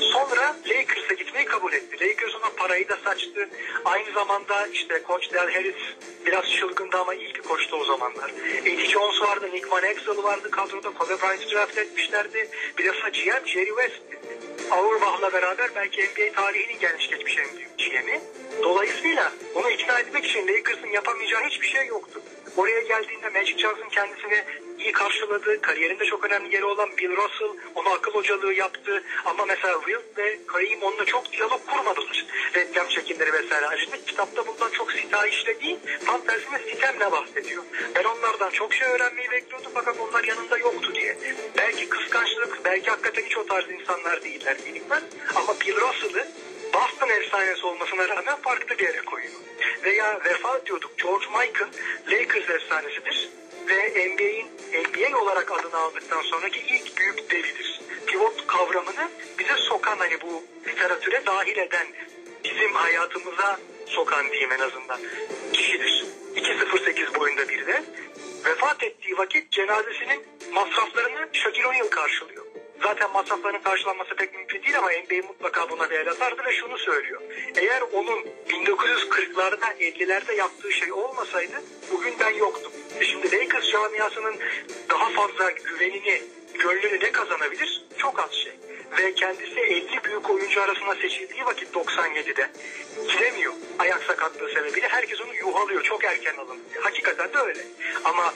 Sonra Lakers'a gitmeyi kabul etti. Lakers ona parayı da saçtı. Aynı zamanda işte Koç Del Harris biraz çılgındı ama iyi bir koçtu o zamanlar. Eddie Jones vardı, Nick Van Exel vardı kadroda. Kobe Bryant'ı draft etmişlerdi. De GM Jerry West. Auerbach'la beraber belki NBA tarihinin gelmiş geçmiş en büyük GM'i. Dolayısıyla onu ikna etmek için Lakers'ın yapamayacağı hiçbir şey yoktu. Oraya geldiğinde Magic Johnson kendisini iyi karşıladı. Kariyerinde çok önemli yeri olan Bill Russell ona akıl hocalığı yaptı. Ama mesela Wilt ve Kareem onunla çok diyalog kurmadılar. Reklam çekimleri vesaire. Ayrıca kitapta bundan çok sitayişle değil, tam tersine sitemle bahsediyor. Ben onlardan çok şey öğrenmeyi bekliyordum fakat onlar yanında yoktu diye. Belki kıskançlık, belki hakikaten hiç o tarz insanlar değiller bilinmez. Ama Bill Russell'ı Boston efsanesi olmasına rağmen farklı bir yere koyuyor. Veya vefat diyorduk George Michael Lakers efsanesidir ve NBA'in NBA olarak adını aldıktan sonraki ilk büyük devidir. Pivot kavramını bize sokan hani bu literatüre dahil eden bizim hayatımıza sokan diyeyim en azından kişidir. 2.08 boyunda bir de vefat ettiği vakit cenazesinin masraflarını Shaquille O'Neal karşılıyor. Zaten masrafların karşılanması pek mümkün değil ama NBA mutlaka buna bir el atardı ve şunu söylüyor. Eğer onun 1940'larda 50'lerde yaptığı şey olmasaydı bugün ben yoktum. E Şimdi Lakers camiasının daha fazla güvenini, gönlünü ne kazanabilir? Çok az şey. Ve kendisi 50 büyük oyuncu arasında seçildiği vakit 97'de giremiyor. Ayak sakatlığı sebebiyle herkes onu yuhalıyor. Çok erken alındı. Hakikaten de öyle. Ama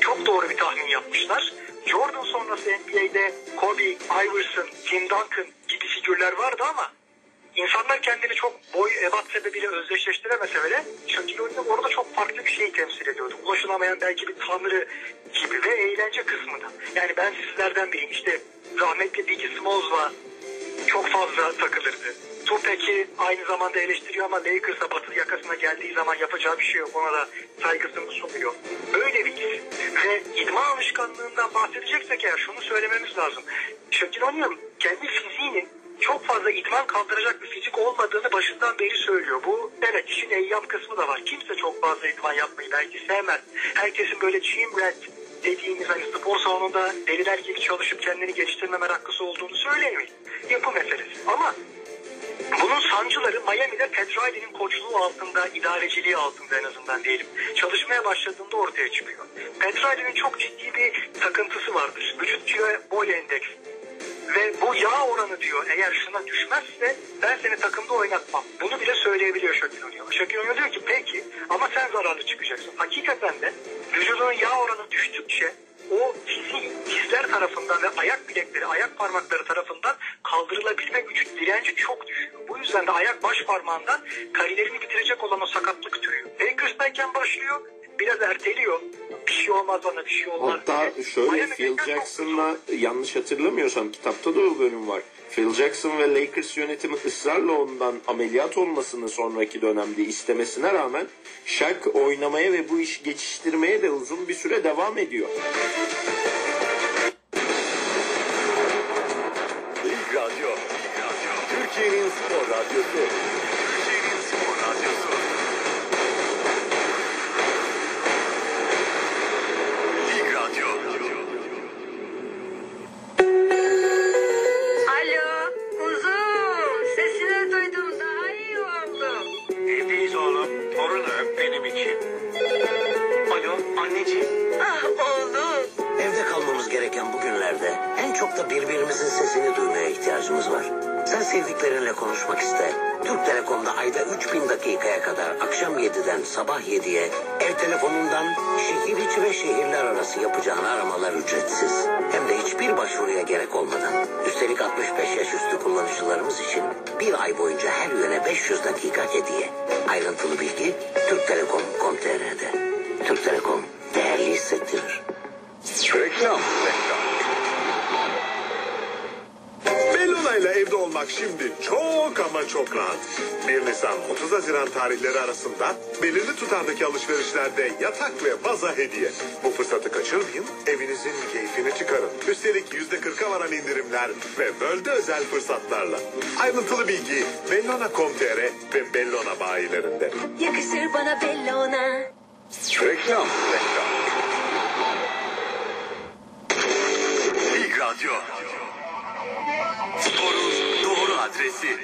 çok doğru bir tahmin yapmışlar. Jordan sonrası NBA'de Kobe, Iverson, Tim Duncan gibi figürler vardı ama insanlar kendini çok boy ebat sebebiyle özdeşleştiremese bile Shaquille orada çok farklı bir şey temsil ediyordu. Ulaşılamayan belki bir tanrı gibi ve eğlence kısmı da. Yani ben sizlerden biriyim. İşte rahmetli Biggie Smalls'la çok fazla takılırdı. Tupac'i aynı zamanda eleştiriyor ama Lakers'a batı yakasına geldiği zaman yapacağı bir şey yok. Ona da saygısını sunuyor. Böyle bir isim. Ve idman alışkanlığından bahsedeceksek eğer şunu söylememiz lazım. Shaquille O'Neal kendi fiziğinin çok fazla idman kaldıracak bir fizik olmadığını başından beri söylüyor. Bu evet işin eyyam kısmı da var. Kimse çok fazla idman yapmayı belki sevmez. Herkesin böyle gym rat dediğimiz hani spor salonunda deliler gibi çalışıp kendini geliştirme meraklısı olduğunu söylemeyin. Yapı meselesi. Ama bunun sancıları Miami'de Pat Riley'nin koçluğu altında, idareciliği altında en azından diyelim. Çalışmaya başladığında ortaya çıkıyor. Pat Riley'nin çok ciddi bir takıntısı vardır. Vücut kilo boy endeks. Ve bu yağ oranı diyor eğer şuna düşmezse ben seni takımda oynatmam. Bunu bile söyleyebiliyor Shaquille O'Neal. Shaquille O'Neal diyor ki peki ama sen zararlı çıkacaksın. Hakikaten de vücudunun yağ oranı düştükçe o fizik dizler tarafından ve ayak bilekleri, ayak parmakları tarafından kaldırılabilme gücü, direnci çok düşüyor. Bu yüzden de ayak baş parmağından kariyerini bitirecek olan o sakatlık türüyor. Lakers'tayken başlıyor, biraz erteliyor. Bir şey olmaz bana bir şey olmaz Hatta diye. şöyle Miami'deyken Phil Jackson'la yanlış hatırlamıyorsam kitapta da o bölüm var. Phil Jackson ve Lakers yönetimi ısrarla ondan ameliyat olmasını sonraki dönemde istemesine rağmen Shaq oynamaya ve bu işi geçiştirmeye de uzun bir süre devam ediyor. Radyo. Türkiye'nin spor radyosu. Her yöne 500 dakika hediye. Ayrıntılı bilgi Türk Telekom.com.tr'de. Türk Telekom değerli hissettirir. Reklam. Bellona ile evde olmak şimdi çok ama çok rahat. 1 Nisan 30 Haziran tarihleri arasında belirli tutardaki alışverişlerde yatak ve baza hediye. Bu fırsatı kaçırmayın, evinizin keyfini çıkarın. Üstelik %40'a varan indirimler ve bölge özel fırsatlarla. Ayrıntılı bilgi bellona.com.tr ve Bellona bayilerinde. Yakışır bana Bellona. Reklam. İlk radyo. Sporun doğru adresi.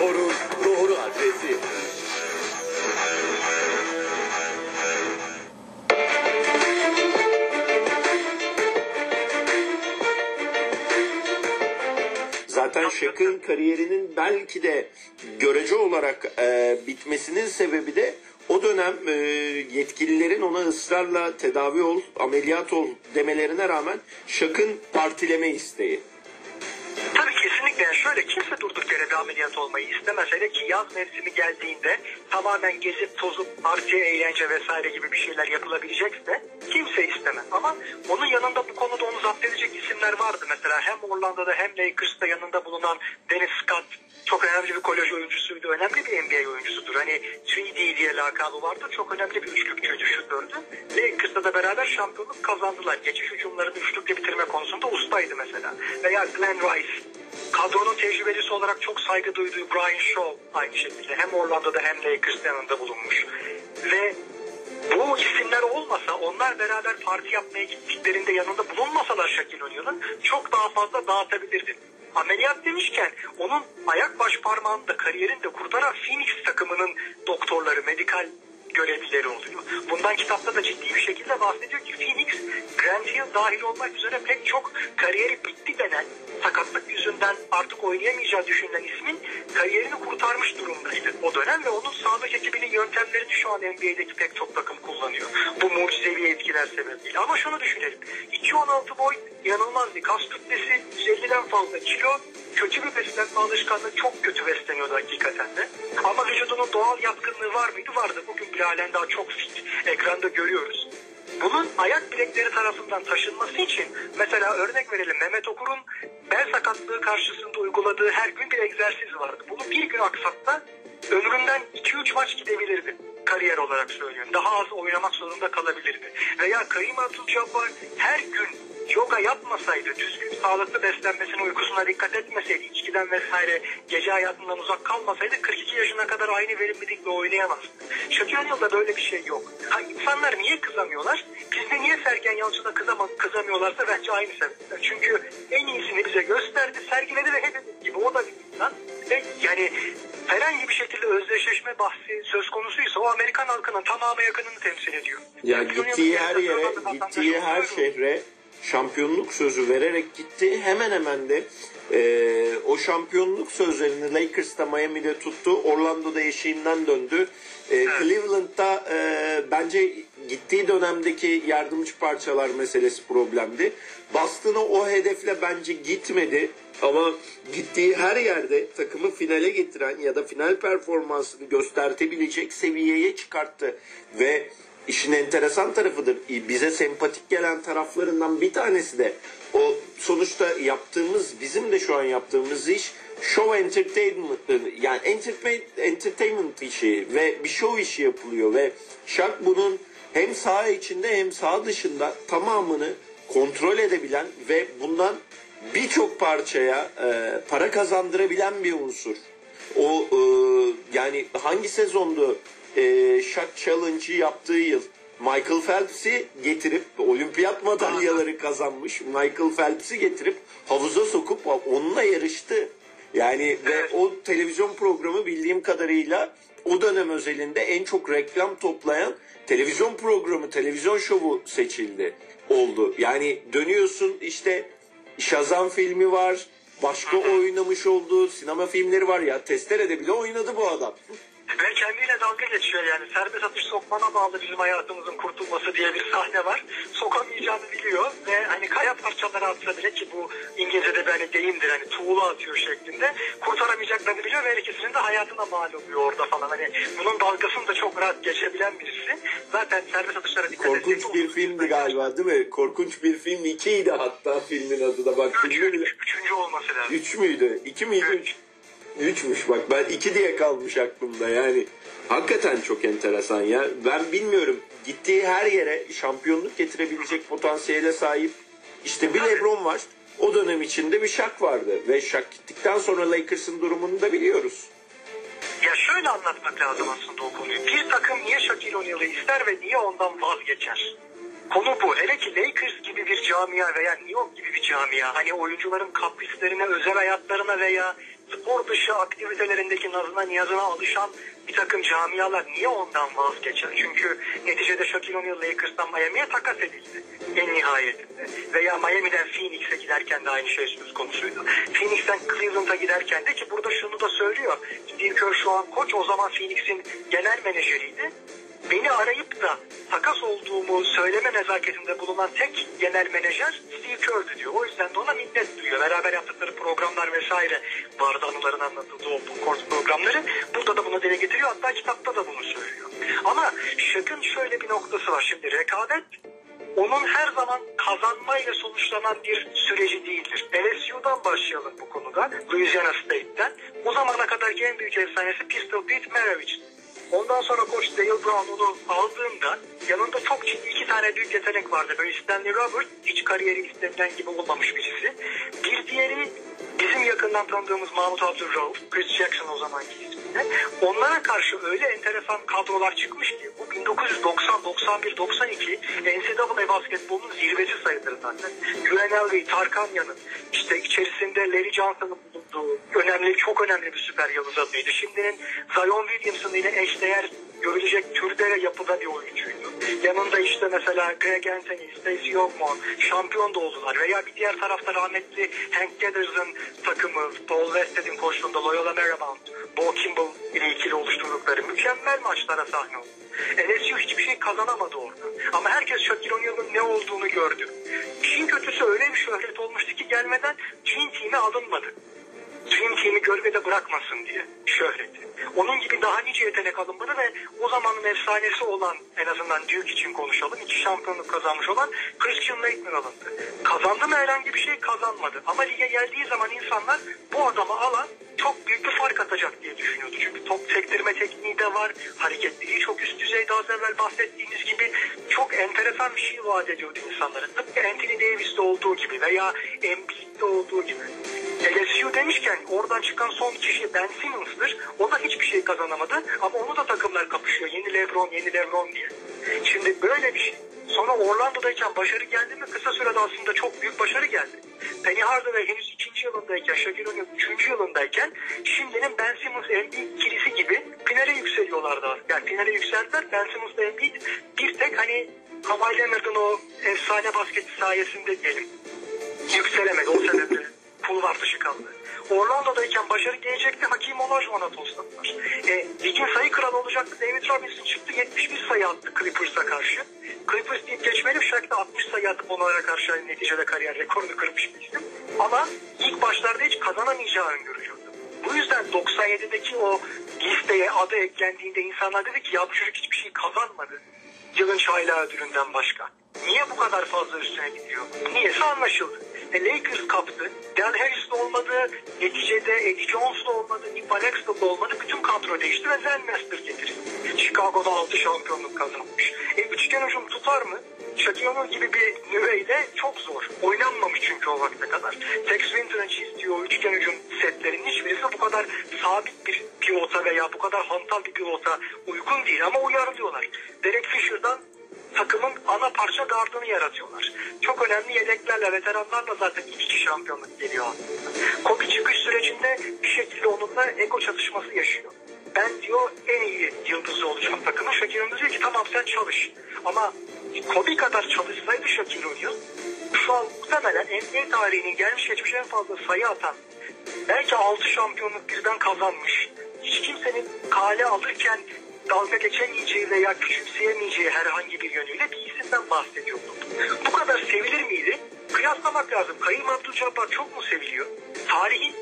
sporun doğru adresi. Zaten Şak'ın kariyerinin belki de görece olarak e, bitmesinin sebebi de o dönem e, yetkililerin ona ısrarla tedavi ol, ameliyat ol demelerine rağmen Şak'ın partileme isteği. Tabii kesinlikle yani şöyle kimse durduk yere bir ameliyat olmayı istemez. Hele ki yaz mevsimi geldiğinde tamamen gezip tozup parti, eğlence vesaire gibi bir şeyler yapılabilecekse kimse istemez. Ama onun yanında bu konuda onu zapt edecek isimler vardı. Mesela hem Orlando'da hem Lakers'ta yanında bulunan Dennis Scott çok önemli bir kolej oyuncusuydu. Önemli bir NBA oyuncusudur. Hani 3D diye lakabı vardı. Çok önemli bir üçlükçüydü, şutördü. Lakers'ta da beraber şampiyonluk kazandılar. Geçiş hücumlarını üçlükle bitirme konusunda ustaydı mesela. Veya Glenn Rice. Kadronun tecrübelisi olarak çok saygı duyduğu Brian Shaw aynı şekilde. Hem Orlando'da hem Lakers'ta yanında bulunmuş. Ve bu isimler olmasa onlar beraber parti yapmaya gittiklerinde yanında bulunmasalar Shaquille O'Neal'ın çok daha fazla dağıtabilirdi. Ameliyat demişken onun ayak baş parmağını da kariyerini de kurtaran Phoenix takımının doktorları, medikal görevlileri oluyor. Bundan kitapta da ciddi bir şekilde bahsediyor ki Phoenix, Grant dahil olmak üzere pek çok kariyeri bitti denen sakatlık yüzünden artık oynayamayacağı düşünülen ismin kariyerini kurtarmış durumdaydı o dönem ve onun sağlık ekibinin yöntemlerini şu an NBA'deki pek çok takım kullanıyor. Bu mucizevi etkiler sebebiyle. Ama şunu düşünelim. 2.16 boy inanılmaz bir kas kütlesi 150'den fazla kilo kötü bir beslenme alışkanlığı çok kötü besleniyordu hakikaten de. Ama vücudunun doğal yatkınlığı var mıydı? Vardı. Bugün bile halen daha çok fit. Ekranda görüyoruz. Bunun ayak bilekleri tarafından taşınması için mesela örnek verelim Mehmet Okur'un bel sakatlığı karşısında uyguladığı her gün bir egzersiz vardı. Bunu bir gün aksatsa ömründen 2-3 maç gidebilirdi kariyer olarak söylüyorum. Daha az oynamak zorunda kalabilirdi. Veya Karim Abdul-Jabbar her gün yoga yapmasaydı, düzgün sağlıklı beslenmesine, uykusuna dikkat etmeseydi, içkiden vesaire gece hayatından uzak kalmasaydı 42 yaşına kadar aynı verimlilikle oynayamazdı. Shaquille O'Neal'da böyle bir şey yok. Ha, insanlar niye kızamıyorlar? Bizde niye Sergen Yalçın'a kızama, kızamıyorlarsa bence aynı sebepten. Çünkü en iyisini bize gösterdi, sergiledi ve hepimiz gibi o da bir insan. Ve yani herhangi bir şekilde özdeşleşme bahsi söz konusuysa o Amerikan halkının tamamı yakınını temsil ediyor. Ya Shaquille gittiği her yere, gittiği her şehre şampiyonluk sözü vererek gitti. Hemen hemen de e, o şampiyonluk sözlerini Lakers'ta Miami'de tuttu. Orlando'da eşiğinden döndü. E, Cleveland'da e, bence gittiği dönemdeki yardımcı parçalar meselesi problemdi. Boston'a o hedefle bence gitmedi. Ama gittiği her yerde takımı finale getiren ya da final performansını göstertebilecek seviyeye çıkarttı. Ve İşin enteresan tarafıdır. Bize sempatik gelen taraflarından bir tanesi de o sonuçta yaptığımız, bizim de şu an yaptığımız iş show entertainment yani entertainment, entertainment işi ve bir show işi yapılıyor ve Shaq bunun hem saha içinde hem saha dışında tamamını kontrol edebilen ve bundan birçok parçaya e, para kazandırabilen bir unsur. O e, yani hangi sezondu e, Shaq Challenge'ı yaptığı yıl Michael Phelps'i getirip olimpiyat madalyaları kazanmış Michael Phelps'i getirip havuza sokup onunla yarıştı. Yani ve o televizyon programı bildiğim kadarıyla o dönem özelinde en çok reklam toplayan televizyon programı, televizyon şovu seçildi oldu. Yani dönüyorsun işte Shazam filmi var, başka oynamış olduğu sinema filmleri var ya Testere'de bile oynadı bu adam. Ve kendiyle dalga geçiyor yani. Serbest atış sokmana bağlı bizim hayatımızın kurtulması diye bir sahne var. Sokamayacağını biliyor ve hani kaya parçaları atsa bile ki bu İngilizce'de bir hani deyimdir hani tuğla atıyor şeklinde. Kurtaramayacaklarını biliyor ve her ikisinin de hayatına mal oluyor orada falan. Hani bunun dalgasını da çok rahat geçebilen birisi. Zaten serbest atışlara dikkat Korkunç bir filmdi galiba değil mi? Korkunç bir film 2'ydi hatta filmin adı da bak Üç, üç, üçüncü olması lazım. 3 müydü? 2 miydi? Üç. 3'müş bak ben 2 diye kalmış aklımda yani. Hakikaten çok enteresan ya. Ben bilmiyorum gittiği her yere şampiyonluk getirebilecek potansiyele sahip. İşte bir Lebron var. O dönem içinde bir Shaq vardı. Ve Shaq gittikten sonra Lakers'ın durumunu da biliyoruz. Ya şöyle anlatmak lazım aslında o konuyu. Bir takım niye Shaquille O'Neal'ı ister ve niye ondan vazgeçer? Konu bu. Hele ki Lakers gibi bir camia veya New York gibi bir camia hani oyuncuların kaprislerine, özel hayatlarına veya spor dışı aktivitelerindeki nazına niyazına alışan bir takım camialar niye ondan vazgeçer? Çünkü neticede Shaquille O'Neal Lakers'tan Miami'ye takas edildi en nihayetinde. Veya Miami'den Phoenix'e giderken de aynı şey söz konusuydu. Phoenix'ten Cleveland'a giderken de ki burada şunu da söylüyor. Steve Kerr şu an koç o zaman Phoenix'in genel menajeriydi beni arayıp da takas olduğumu söyleme nezaketinde bulunan tek genel menajer Steve Kerr'dü diyor. O yüzden de ona minnet duyuyor. Beraber yaptıkları programlar vesaire vardı anıların anlatıldığı o bu kurs programları. Burada da bunu dile getiriyor. Hatta kitapta da bunu söylüyor. Ama Şak'ın şöyle bir noktası var. Şimdi rekabet onun her zaman kazanmayla sonuçlanan bir süreci değildir. LSU'dan başlayalım bu konuda. Louisiana State'ten. O zamana kadarki en büyük efsanesi Pistol Pete Maravich. Ondan sonra koç Dale Brown onu aldığında yanında çok ciddi iki tane büyük yetenek vardı. Böyle Stanley Robert hiç kariyeri istenilen gibi olmamış birisi. Bir diğeri bizim yakından tanıdığımız Mahmut Abdurrauf, Chris Jackson o zamanki ismiyle. Onlara karşı öyle enteresan kadrolar çıkmış ki bu 1990, 91, 92 NCAA basketbolunun zirvesi sayılır zaten. UNLV, Tarkanyan'ın işte içerisinde Larry Johnson'ın bulunduğu önemli, çok önemli bir süper yıldız adıydı. Şimdinin Zion Williamson ile eşdeğer görülecek türde yapıda bir oyuncuydu. Yanında işte mesela Greg Anthony, Stacey Youngmore şampiyon da oldular. Veya bir diğer tarafta rahmetli Hank Gathers'ın takımı, Paul Wested'in koştuğunda Loyola Marymount, Bo Kimball ile ikili oluşturdukları mükemmel maçlara sahne oldu. LSU hiçbir şey kazanamadı orada. Ama herkes Shaquille O'Neal'ın ne olduğunu gördü. İşin kötüsü öyle bir şöhret olmuştu ki gelmeden Dream Team'e alınmadı. Team'i gölgede bırakmasın diye şöhreti. Onun gibi daha nice yetenek alınmadı ve o zamanın efsanesi olan en azından Duke için konuşalım. iki şampiyonluk kazanmış olan Christian Laettner alındı. Kazandı mı herhangi bir şey kazanmadı. Ama lige geldiği zaman insanlar bu adamı alan çok büyük bir fark atacak diye düşünüyordu. Çünkü top sektirme tekniği de var. Hareketliliği çok üst düzeyde az evvel bahsettiğimiz gibi çok enteresan bir şey vaat ediyordu insanlara. Tıpkı Anthony Davis'te olduğu gibi veya Embiid'de olduğu gibi. LSU demişken oradan çıkan son kişi Ben Simmons'dır. O da hiçbir şey kazanamadı ama onu da takımlar kapışıyor. Yeni Lebron, yeni Lebron diye. Şimdi böyle bir şey. Sonra Orlando'dayken başarı geldi mi kısa sürede aslında çok büyük başarı geldi. Penny Hardaway henüz ikinci yılındayken, Shaquille O'Neal üçüncü yılındayken şimdinin Ben Simmons Embiid ikilisi gibi finale yükseliyorlardı. Yani finale yükseldiler. Ben Simmons Embiid bir tek hani Kawhi Leonard'ın o efsane basketi sayesinde diyelim yükselemedi o sebeple kulvar dışı kaldı. Orlando'dayken başarı gelecekti. Hakim Olajuwon'a tosladılar. E, ligin sayı kralı olacaktı. David Robinson çıktı. 71 sayı attı Clippers'a karşı. Clippers deyip geçmeli. Shaq da 60 sayı atıp onlara karşı hani neticede kariyer rekorunu kırmış bir isim. Ama ilk başlarda hiç kazanamayacağı öngörülüyordu. Bu yüzden 97'deki o listeye adı eklendiğinde insanlar dedi ki ya bu çocuk hiçbir şey kazanmadı. Yılın çaylağı ödülünden başka. Niye bu kadar fazla üstüne gidiyor? Niyesi anlaşıldı. E, Lakers kaptı. Dan Harris de olmadı. Neticede Eddie Jones da olmadı. Nick Exel de olmadı. Bütün kadro değişti ve Zen Master getirildi. Chicago'da 6 şampiyonluk kazanmış. E, üçgen hücum tutar mı? O'Neal gibi bir nüveyle çok zor. Oynanmamış çünkü o vakte kadar. Tex Winter'ın çizdiği üçgen hücum setlerinin hiçbirisi bu kadar sabit bir pivota veya bu kadar hantal bir pivota uygun değil ama uyarlıyorlar. Derek Fisher'dan takımın ana parça gardını yaratıyorlar. Çok önemli yedeklerle, veteranlarla zaten iki şampiyonluk geliyor aslında. Kobe çıkış sürecinde bir şekilde onunla ego çatışması yaşıyor. Ben diyor en iyi yıldızı olacağım takımın. O'Neal diyor ki tamam sen çalış. Ama Kobe kadar çalışsaydı Shaquille O'Neal şu an muhtemelen NBA tarihinin gelmiş geçmiş en fazla sayı atan belki 6 şampiyonluk birden kazanmış. Hiç kimsenin kale alırken dalga geçemeyeceği veya küçümseyemeyeceği herhangi bir yönüyle bir isimden bahsediyordum. Bu kadar sevilir miydi? Kıyaslamak lazım. Kayım Abdülcabbar çok mu seviliyor? Tarihin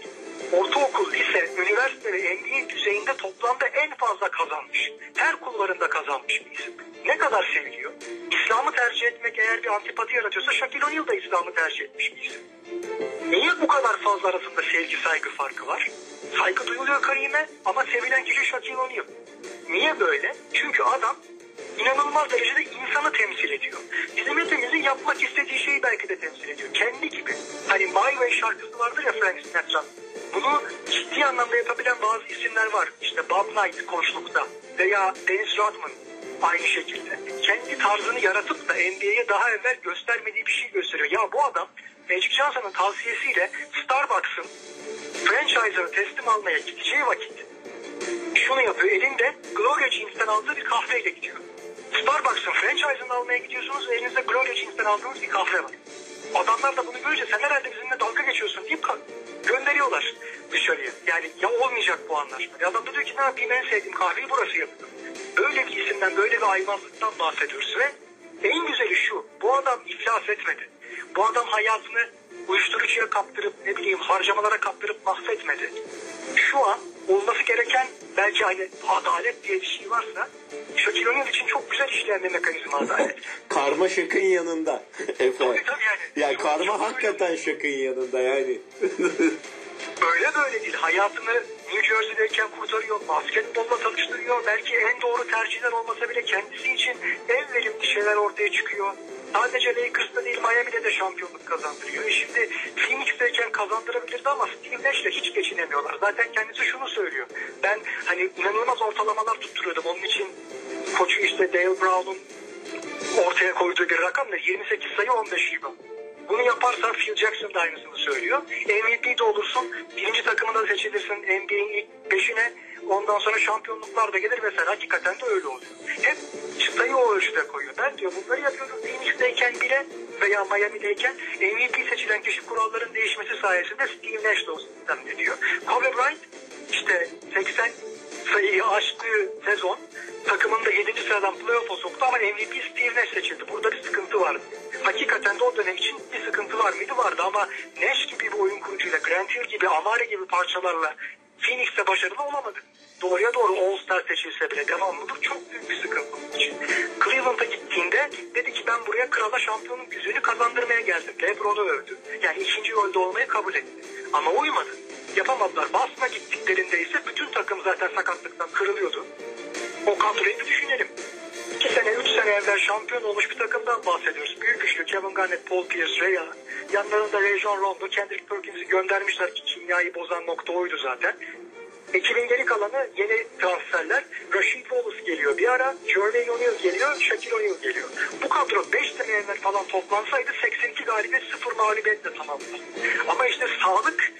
ortaokul, lise, üniversite ve NBA düzeyinde toplamda en fazla kazanmış. Her kulvarında kazanmış bir isim. Ne kadar seviliyor? İslam'ı tercih etmek eğer bir antipati yaratıyorsa Shaquille O'Neal da İslam'ı tercih etmiş bir isim. Niye bu kadar fazla arasında sevgi saygı farkı var? Saygı duyuluyor Karim'e ama sevilen kişi Shaquille O'Neal. Niye böyle? Çünkü adam inanılmaz derecede insanı temsil ediyor. Bizim hepimizin yapmak istediği şeyi belki de temsil ediyor. Kendi gibi. Hani My Way şarkısı vardır ya Frank Sinatra. Bunu ciddi anlamda yapabilen bazı isimler var. İşte Bob Knight koçlukta veya Dennis Rodman aynı şekilde. Kendi tarzını yaratıp da NBA'ye daha evvel göstermediği bir şey gösteriyor. Ya bu adam Magic Johnson'ın tavsiyesiyle Starbucks'ın franchise'ını teslim almaya gideceği vakit şunu yapıyor. Elinde Gloria Jeans'ten aldığı bir kahveyle gidiyor. Starbucks'ın franchise'ını almaya gidiyorsunuz ve elinizde Gloria Jeans'ten aldığınız bir kahve var. Adamlar da bunu görünce sen herhalde bizimle dalga geçiyorsun deyip gönderiyorlar dışarıya. Yani ya olmayacak bu anlaşma. Ya adam da diyor ki ne yapayım en sevdiğim kahveyi burası yapıyor. Böyle bir isimden böyle bir aymazlıktan bahsediyoruz ve en güzeli şu. Bu adam iflas etmedi. Bu adam hayatını uyuşturucuya kaptırıp ne bileyim harcamalara kaptırıp mahvetmedi. Şu an olması gereken belki hani adalet diye bir şey varsa O'Neal için çok güzel işleyen bir mekanizma adalet. (laughs) Karma şakın yanında. (laughs) Tabii, tabii yani. Ya Çok- karma çok hakikaten şakın yanında yani. (laughs) Böyle böyle değil. Hayatını New Jersey'deyken kurtarıyor. Basketbolla tanıştırıyor. Belki en doğru tercihler olmasa bile kendisi için en verimli şeyler ortaya çıkıyor. Sadece Lakers'ta değil Miami'de de şampiyonluk kazandırıyor. E şimdi Phoenix'teyken kazandırabilirdi ama Steve hiç geçinemiyorlar. Zaten kendisi şunu söylüyor. Ben hani inanılmaz ortalamalar tutturuyordum. Onun için koçu işte Dale Brown'un ortaya koyduğu bir rakam da 28 sayı 15 rebound. Bunu yaparsan Phil Jackson da aynısını söylüyor. MVP de olursun, birinci takımına seçilirsin NBA'in ilk beşine. Ondan sonra şampiyonluklar da gelir mesela hakikaten de öyle oluyor. Hep çıtayı o ölçüde koyuyor. Ben diyor bunları yapıyorum Phoenix'teyken bile veya Miami'deyken MVP seçilen kişi kuralların değişmesi sayesinde Steve Nash de o diyor. Kobe Bryant işte 80 sayıyı aştığı sezon takımını da 7. sıradan playoff'a soktu ama MVP Steve Nash seçildi. Burada bir sıkıntı vardı. Hakikaten de o dönem için bir sıkıntı var mıydı? Vardı ama Nash gibi bir oyun kurucuyla, Grant Hill gibi, Amare gibi parçalarla Phoenix'te başarılı olamadı. Doğruya doğru All-Star seçilse bile devamlılık çok büyük bir sıkıntı için. Cleveland'a gittiğinde dedi ki ben buraya krala şampiyonluk yüzüğünü kazandırmaya geldim. Lebron'u övdü. Yani ikinci rolde olmayı kabul etti. Ama uymadı. Yapamadılar. Boston'a gittiklerinde ise bütün takım zaten sakatlıktan kırılıyordu. O kadroyu bir düşünelim. İki sene, üç sene evvel şampiyon olmuş bir takımdan bahsediyoruz. Büyük üçlü Kevin Garnett, Paul Pierce, Ray. Yanlarında Rajon Rondo, Kendrick Perkins'i göndermişler ki kimyayı bozan nokta oydu zaten. Ekibin geri kalanı yeni transferler. Rashid Wallace geliyor bir ara. Jermaine O'Neal geliyor. Shaquille O'Neal geliyor. Bu kadro 5 sene evvel falan toplansaydı 82 galibiyet 0 mağlubiyetle tamamlar. Ama işte sağlık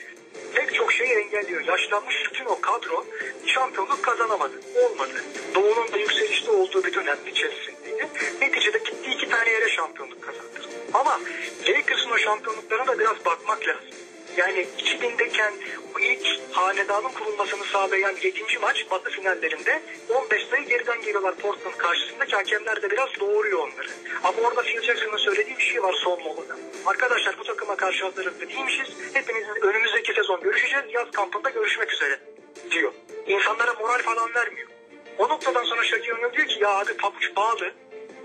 pek çok şeyi engelliyor. Yaşlanmış bütün o kadro şampiyonluk kazanamadı. Olmadı. Doğu'nun da yükselişte olduğu bir dönem içerisindeydi. Neticede gitti iki tane yere şampiyonluk kazandı. Ama Lakers'ın o şampiyonluklarına da biraz bakmak lazım. Yani 2000'deyken bu ilk hanedanın kurulmasını sağlayan 7. maç batı finallerinde 15 sayı geriden geliyorlar Portland karşısında ki hakemler de biraz doğuruyor onları. Ama orada Phil Jackson'ın söylediği bir şey var son molada. Arkadaşlar bu takıma karşı hazırlıklı değilmişiz. Hepinizin önümüzdeki sezon görüşeceğiz. Yaz kampında görüşmek üzere diyor. İnsanlara moral falan vermiyor. O noktadan sonra Shaquille O'Neal diyor ki ya abi pabuç bağlı.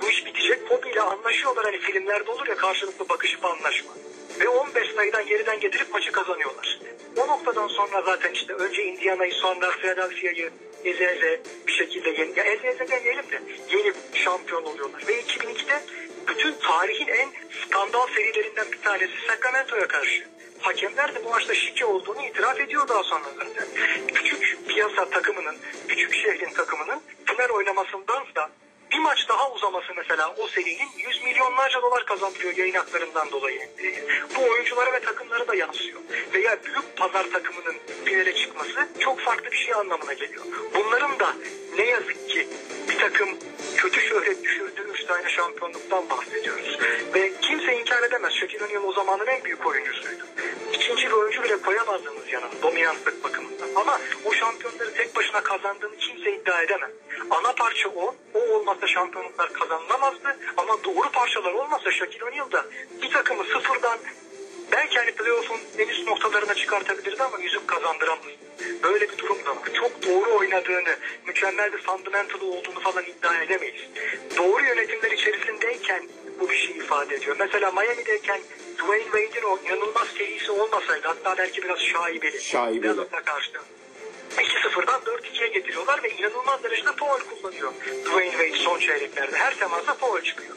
Bu iş bitecek. Kobe ile anlaşıyorlar hani filmlerde olur ya karşılıklı bakışıp anlaşma. Ve 15 sayıdan geriden getirip maçı kazanıyorlar. O noktadan sonra zaten işte önce Indiana'yı sonra Philadelphia'yı eze eze bir şekilde yeni, ya eze eze demeyelim de yeni şampiyon oluyorlar. Ve 2002'de bütün tarihin en skandal serilerinden bir tanesi Sacramento'ya karşı. Hakemler de bu maçta şike olduğunu itiraf ediyor daha sonra zaten. Küçük piyasa takımının, küçük şehrin takımının final oynamasındansa bir maç daha uzaması mesela o serinin 100 milyonlarca dolar kazandırıyor yayın haklarından dolayı. Ee, Bu oyunculara ve takımlara da yansıyor. Veya büyük pazar takımının finale çıkması çok farklı bir şey anlamına geliyor. Bunların da ne yazık ki bir takım kötü şöhret düşürdüğü üç tane şampiyonluktan bahsediyoruz. Ve kimse inkar edemez. Shaquille O'Neal o zamanın en büyük oyuncusuydu. İkinci bir oyuncu bile koyamazdınız yanına dominanslık bakımından. Ama o şampiyonları tek başına kazandığını kimse iddia edemez. Ana parça o. O olmazsa şampiyonluklar kazanılamazdı. Ama doğru parçalar olmazsa Shaquille O'Neal da bir takımı sıfırdan belki hani playoff'un en üst noktalarına çıkartabilirdi ama yüzük kazandıramaz. Böyle bir durum da var. Çok doğru oynadığını, mükemmel bir fundamental olduğunu falan iddia edemeyiz. Doğru yönetimler içerisindeyken bu bir şey ifade ediyor. Mesela Miami'deyken Dwayne Wade'in o inanılmaz serisi olmasaydı hatta belki biraz şaibeli. Şaibeli. Dallas'a karşı. 2-0'dan 4-2'ye getiriyorlar ve inanılmaz derecede foul kullanıyor. Dwayne Wade son çeyreklerde. Her temasta foul çıkıyor.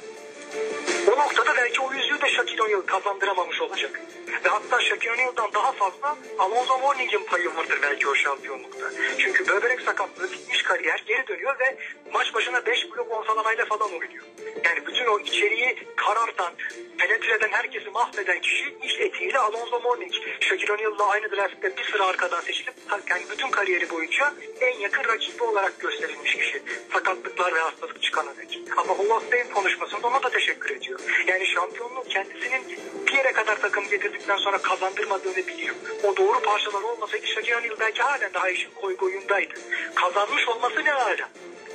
O noktada belki o yüzüğü de Shaquille O'Neal kazandıramamış olacak. Ve hatta Shaquille O'Neal'dan daha fazla Alonzo Mourning'in payı vardır belki o şampiyonlukta. Çünkü böbrek sakatlığı bitmiş kariyer geri dönüyor ve maç başına 5 blok ortalamayla falan oynuyor. Yani bütün o içeriği karartan, penetre eden, herkesi mahveden kişi iş etiğiyle Alonzo Mourning. Shaquille O'Neal'la aynı draftta bir sıra arkadan seçilip yani bütün kariyeri boyunca en yakın rakibi olarak gösterilmiş kişi. Sakatlıklar ve hastalık çıkana dek. Ama Hall of Fame konuşmasında ona da teşekkür ediyor. Yani şampiyonluğu kendisinin bir yere kadar takım getirdikten sonra kazandırmadığını biliyor. O doğru parçalar olmasaydı Shaquille O'Neal belki halen daha işin koy koyundaydı. Kazanmış olması ne hala.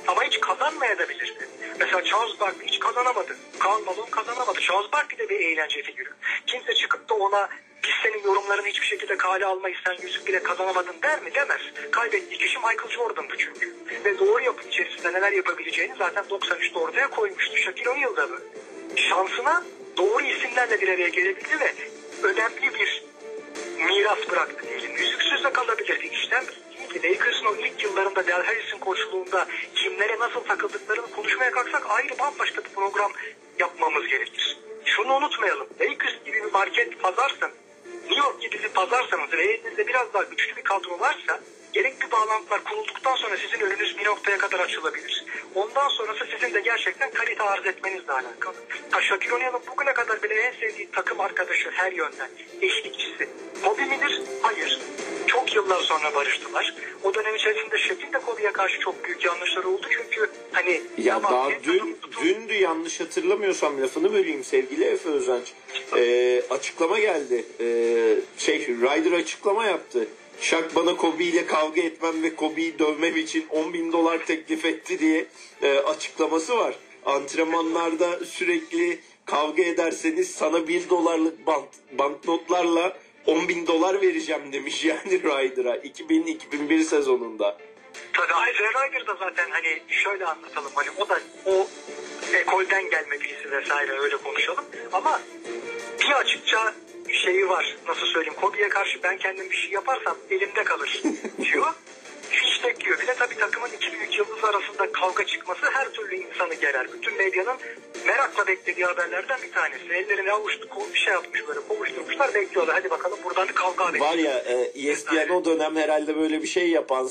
Ama hiç kazanmayabilirdi. Mesela Charles Barkley hiç kazanamadı. Karl Malone kazanamadı. Charles Barkley de bir eğlence figürü. Kimse çıkıp da ona biz senin yorumlarını hiçbir şekilde kale almayız sen yüzük bile kazanamadın der mi? Demez. Kaybettiği kişi Michael Jordan'dı çünkü. Ve doğru yapı içerisinde neler yapabileceğini zaten 93'te ortaya koymuştu. Shaquille O'Neal da böyle. Şansına doğru isimlerle bir araya gelebildi ve önemli bir miras bıraktı diyelim. Yüzüksüz de kalabilirdi. İşten ki Lakers'ın o ilk yıllarında Del Harris'in koçluğunda kimlere nasıl takıldıklarını konuşmaya kalksak ayrı bambaşka bir program yapmamız gerekir. Şunu unutmayalım. Lakers gibi bir market pazarsan, New York gibi bir pazarsanız ve elinizde biraz daha güçlü bir kadro varsa gerekli bağlantılar kurulduktan sonra sizin önünüz bir noktaya kadar açılabilir. Ondan sonrası sizin de gerçekten kalite arz etmenizle alakalı. Shaquille O'Neal'ın bugüne kadar bile en sevdiği takım arkadaşı her yönden, eşlikçisi. Kobe midir? Hayır. Çok yıllar sonra barıştılar. O dönem içerisinde Shaquille de Kobe'ye karşı çok büyük yanlışları oldu çünkü hani Ya tamam, daha dün tutum- dündü yanlış hatırlamıyorsam lafını böleyim sevgili Efe Özenç. Ee, açıklama geldi. Ee, şey Ryder açıklama yaptı. Şak bana Kobe ile kavga etmem ve Kobe'yi dövmem için 10 bin dolar teklif etti diye e, açıklaması var. Antrenmanlarda sürekli kavga ederseniz sana 1 dolarlık bant, banknotlarla 10 bin dolar vereceğim demiş yani Ryder'a 2000-2001 sezonunda. Tabii ayrıca Ryder da zaten hani şöyle anlatalım hani o da o ekolden gelme birisi vesaire öyle konuşalım ama bir açıkça şeyi var nasıl söyleyeyim Kobe'ye karşı ben kendim bir şey yaparsam elimde kalır (laughs) diyor. Fiştek diyor. Bir de tabii takımın iki büyük yıldız arasında kavga çıkması her türlü insanı gerer. Bütün medyanın merakla beklediği haberlerden bir tanesi. Ellerini avuştu, bir şey yapmış böyle kovuşturmuşlar bekliyorlar. Hadi bakalım buradan bir kavga haberi. Var ya e, ESPN o dönem herhalde böyle bir şey yapan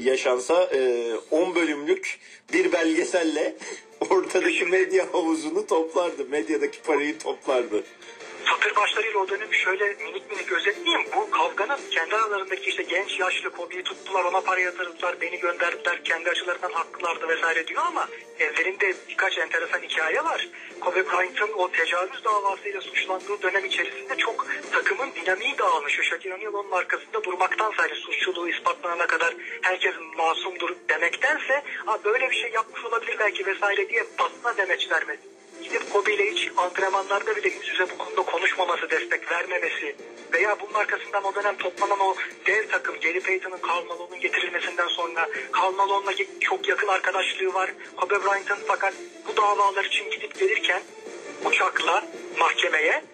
yaşansa e, 10 bölümlük bir belgeselle (laughs) ortadaki medya havuzunu toplardı. Medyadaki parayı toplardı. Satır başlarıyla o dönemi şöyle minik minik özetleyeyim. Bu kavganın kendi aralarındaki işte genç yaşlı Kobe'yi tuttular ona para yatırdılar beni gönderdiler kendi açılarından haklılardı vesaire diyor ama evlerinde birkaç enteresan hikaye var. Kobe Bryant'ın o tecavüz davasıyla suçlandığı dönem içerisinde çok takımın dinamiği dağılmış. Shaquille O'Neal onun arkasında durmaktan sadece suçluluğu ispatlanana kadar herkes masumdur demektense böyle bir şey yapmış olabilir belki vesaire diye basına demeç vermedi gidip Kobe ile hiç antrenmanlarda bile yüz yüze bu konuda konuşmaması, destek vermemesi veya bunun arkasından o dönem toplanan o dev takım Gary Payton'ın Karl Malone'un getirilmesinden sonra Karl Malone'la çok yakın arkadaşlığı var. Kobe Bryant'ın fakat bu davalar için gidip gelirken uçakla mahkemeye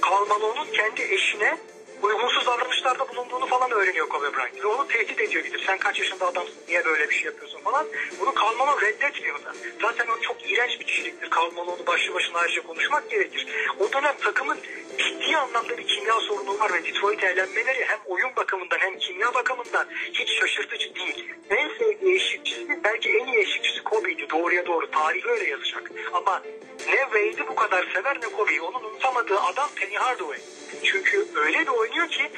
Karl Malone'un kendi eşine uygunsuz davranışlarda bulunduğunu falan öğreniyor Kobe Bryant. Ve onu tehdit ediyor gidip sen kaç yaşında adamsın niye böyle bir şey yapıyorsun falan. Bunu Karl Malone reddetmiyor da. Zaten o çok iğrenç bir kişiliktir. Karl Malone'u başlı başına ayrıca konuşmak gerekir. O dönem takımın ciddi anlamda bir kimya sorunu var ve Detroit eğlenmeleri hem oyun bakımından hem kimya bakımından hiç şaşırtıcı değil. En sevdiği eşlikçisi belki en iyi eşlikçisi Kobe'ydi. Doğruya doğru. Tarih öyle yazacak. Ama ne Wade'i bu kadar sever ne Kobe'yi. Onun unutamadığı adam Penny Hardaway. Çünkü öyle bir oynuyor ki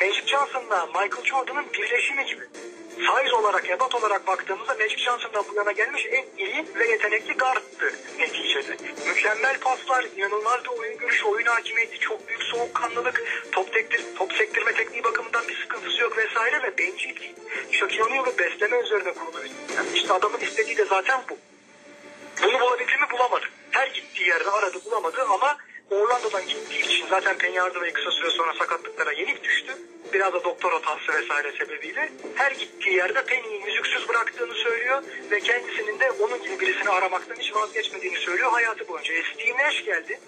Magic Johnson'la Michael Jordan'ın birleşimi gibi. Size olarak, ebat olarak baktığımızda Magic Johnson'dan bu yana gelmiş en iyi ve yetenekli guardtı neticede. Mükemmel paslar, inanılmaz bir oyun görüşü, oyun hakimiyeti, çok büyük soğukkanlılık, top, tektir, top sektirme tekniği bakımından bir sıkıntısı yok vesaire ve bencil değil. Shaquille O'Neal'ı besleme üzerine kurulu. Yani işte adamın istediği de zaten bu. Bunu bulabildi mi bulamadı. Her gittiği yerde aradı bulamadı ama Orlando'dan gittiği için zaten Penny Hardaway kısa süre sonra sakatlıklara yenik düştü. Biraz da doktor hatası vesaire sebebiyle. Her gittiği yerde Penny'yi yüzüksüz bıraktığını söylüyor ve kendisinin de onun gibi birisini aramaktan hiç vazgeçmediğini söylüyor hayatı boyunca. E, Steve Nash geldi.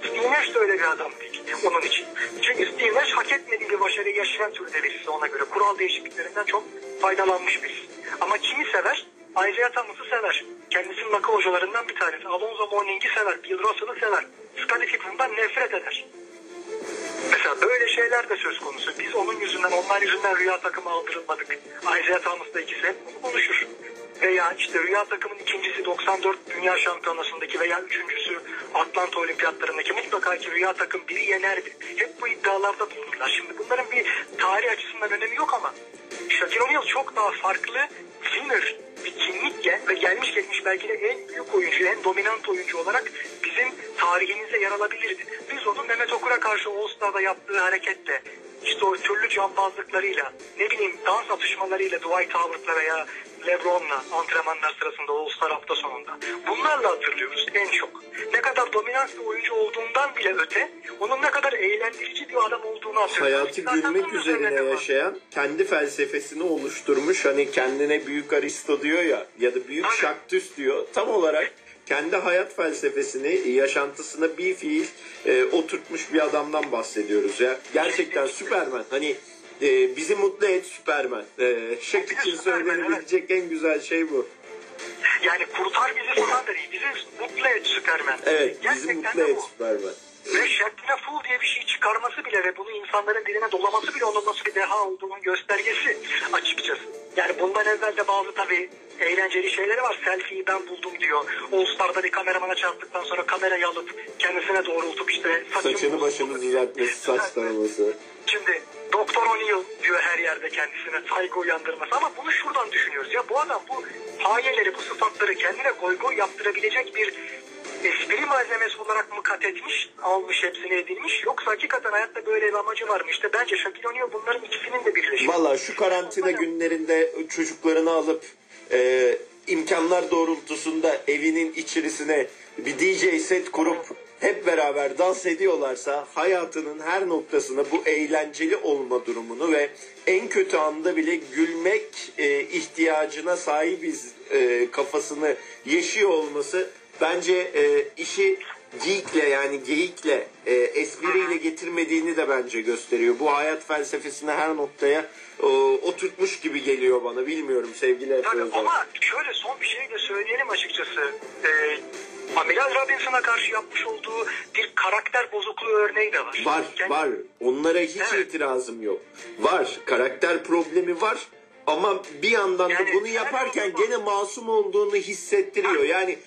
Steve Nash de öyle bir adam değil onun için. Çünkü Steve Nash hak etmediği bir başarıyı yaşayan türde birisi ona göre. Kural değişikliklerinden çok faydalanmış birisi. Ama kimi sever? Isaiah Thomas'ı sever. Kendisinin nakı hocalarından bir tanesi. Alonzo Mourning'i sever. Bill Russell'ı sever. Scottie Pippen'dan nefret eder. Mesela böyle şeyler de söz konusu. Biz onun yüzünden, onlar yüzünden rüya takımı aldırılmadık. Isaiah Thomas da ikisi hep bunu konuşur. Veya işte rüya takımın ikincisi 94 Dünya Şampiyonası'ndaki veya üçüncüsü Atlanta Olimpiyatlarındaki mutlaka ki rüya takım biri yenerdi. Hep bu iddialarda bulunurlar. Şimdi bunların bir tarih açısından önemi yok ama Shaquille O'Neal çok daha farklı winner bir kimlikle ve gelmiş geçmiş belki de en büyük oyuncu, en dominant oyuncu olarak bizim tarihimizde yer alabilirdi. Biz onun Mehmet Okur'a karşı Star'da yaptığı hareketle, işte o türlü cambazlıklarıyla, ne bileyim dans atışmalarıyla Dwight Howard'la veya LeBron'la antrenmanlar sırasında All Star hafta sonunda. Bunlarla hatırlıyoruz en çok. Ne kadar dominant bir oyuncu olduğundan bile öte, onun ne kadar eğlendirici bir adam olduğunu hatırlıyoruz. hayatı gülmek üzerine yaşayan kendi felsefesini oluşturmuş hani kendine büyük Aristo diyor ya ya da büyük. Şaktüs diyor tam olarak kendi hayat felsefesini yaşantısına bir fiil e, oturtmuş bir adamdan bahsediyoruz ya gerçekten Süpermen hani e, bizi mutlu et Süpermen e, Şak için söylenebilecek en güzel şey bu Yani kurtar bizi falan da değil. Bizi mutlu et Süpermen. evet bizi Gerçekten mutlu et. Süpermen Ve Şertine Fool diye bir şey çıkarması bile ve bunu insanların diline dolaması bile onun nasıl bir deha olduğunun göstergesi açıkçası. Yani bundan evvel de bazı tabii eğlenceli şeyleri var. Selfie'yi ben buldum diyor. All Star'da bir kameramana çarptıktan sonra kamerayı alıp kendisine doğrultup işte saçını başını düzeltmesi saç taraması Şimdi Doktor O'Neill diyor her yerde kendisine saygı uyandırması ama bunu şuradan düşünüyoruz ya bu adam bu payeleri bu sıfatları kendine goy goy yaptırabilecek bir espri malzemesi olarak mı kat etmiş almış hepsini edilmiş yoksa hakikaten hayatta böyle bir amacı var mı işte bence Shaquille O'Neal bunların ikisinin de birleşimi. Valla şu karantina günlerinde çocuklarını alıp e, imkanlar doğrultusunda evinin içerisine bir DJ set kurup hep beraber dans ediyorlarsa hayatının her noktasına bu eğlenceli olma durumunu ve en kötü anda bile gülmek e, ihtiyacına sahibiz e, kafasını yaşıyor olması bence e, işi geekle yani geyikle e, espriyle getirmediğini de bence gösteriyor. Bu hayat felsefesini her noktaya e, oturtmuş gibi geliyor bana. Bilmiyorum sevgili Efe ama şöyle son bir şey de söyleyelim açıkçası. Ee, Amiral Robinson'a karşı yapmış olduğu bir karakter bozukluğu örneği de var. Var Kendi- var. Onlara hiç Evet. itirazım yok. Var. Karakter problemi var. Ama bir yandan da Yani bunu her yaparken gene masum olduğunu hissettiriyor. Yani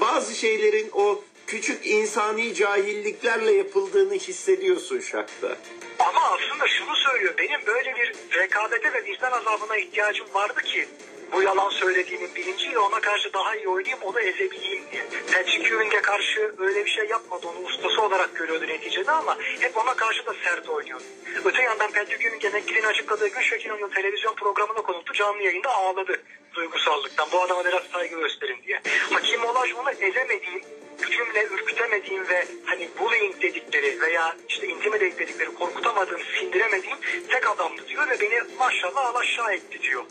bazı şeylerin o küçük insani cahilliklerle yapıldığını hissediyorsun şakta. Ama aslında şunu söylüyor. Benim böyle bir rekabete ve vicdan azabına ihtiyacım vardı ki bu yalan söylediğimin bilinciyle ona karşı daha iyi oynayayım onu ezebileyim diye. Patrick Ewing'e karşı öyle bir şey yapmadı. Onu ustası olarak görüyordu neticede ama hep ona karşı da sert oynuyordu. Öte yandan Patrick Ewing emekliliğini açıkladığı gün Shaquille televizyon programına konuldu. Canlı yayında ağladı duygusallıktan. Bu adama biraz saygı gösterin diye. Hakim Olajuwon'u ezemediğim gücümle ürkütemediğim ve hani bullying dedikleri veya işte intimidate dedikleri korkutamadığım, sindiremediğim tek adamdı diyor ve beni maşallah alaşağı etti diyor.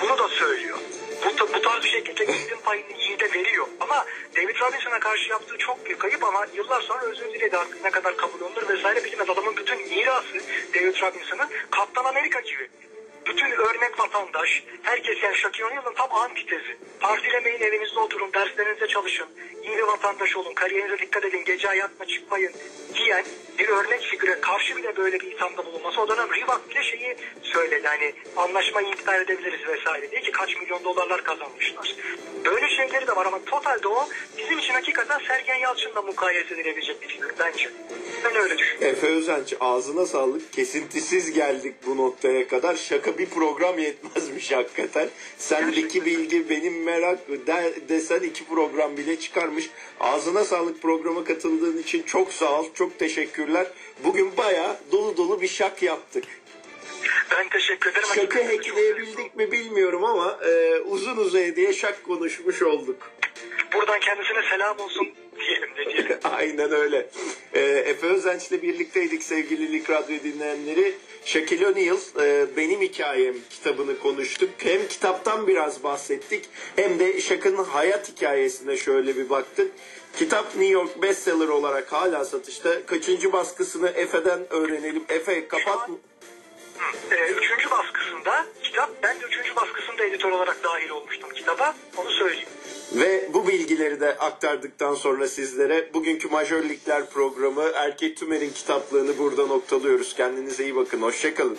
Bunu da söylüyor. Bu, bu tarz bir şekilde yiğidin payını yiğide veriyor. Ama David Robinson'a karşı yaptığı çok büyük ayıp ama yıllar sonra özür diledi artık ne kadar kabul olunur vesaire bilmez. Adamın bütün mirası David Robinson'ın Kaptan Amerika gibi. Bütün örnek vatandaş, herkes yani O'Neal'ın tam antitezi. Partilemeyin, evinizde oturun, derslerinize çalışın, iyi bir vatandaş olun, kariyerinize dikkat edin, gece hayatına çıkmayın diyen bir örnek figüre karşı bile böyle bir ithamda bulunması. O dönem Reebok bile şeyi söyledi hani anlaşmayı iptal edebiliriz vesaire diye ki kaç milyon dolarlar kazanmışlar. Böyle şeyleri de var ama totalde o bizim için hakikaten Sergen Yalçın'la mukayese edilebilecek bir figür bence. Ben öyle düşünüyorum. Efe Özenç ağzına sağlık. Kesintisiz geldik bu noktaya kadar. Şaka bir program yetmezmiş hakikaten. Sendeki bilgi benim merak de, desen iki program bile çıkarmış. Ağzına sağlık programa katıldığın için çok sağ ol. Çok teşekkürler. Bugün bayağı dolu dolu bir şak yaptık. Ben teşekkür ederim. Çok hackleyebildik mi bilmiyorum ama e, uzun uzaya diye şak konuşmuş olduk. Buradan kendisine selam olsun diyelim ne diyelim. (laughs) Aynen öyle. Ee, Efe Özenç'le birlikteydik sevgili Lik Radyo dinleyenleri. Shaquille O'Neal e, Benim Hikayem kitabını konuştuk. Hem kitaptan biraz bahsettik hem de Shaq'ın hayat hikayesine şöyle bir baktık. Kitap New York bestseller olarak hala satışta. Kaçıncı baskısını Efe'den öğrenelim. Efe kapat. Ee, üçüncü baskısında kitap, ben de üçüncü baskısında editör olarak dahil olmuştum kitaba. Onu söyleyeyim. Ve bu bilgileri de aktardıktan sonra sizlere bugünkü Majör Ligler programı Erkek Tümer'in kitaplığını burada noktalıyoruz. Kendinize iyi bakın. Hoşçakalın.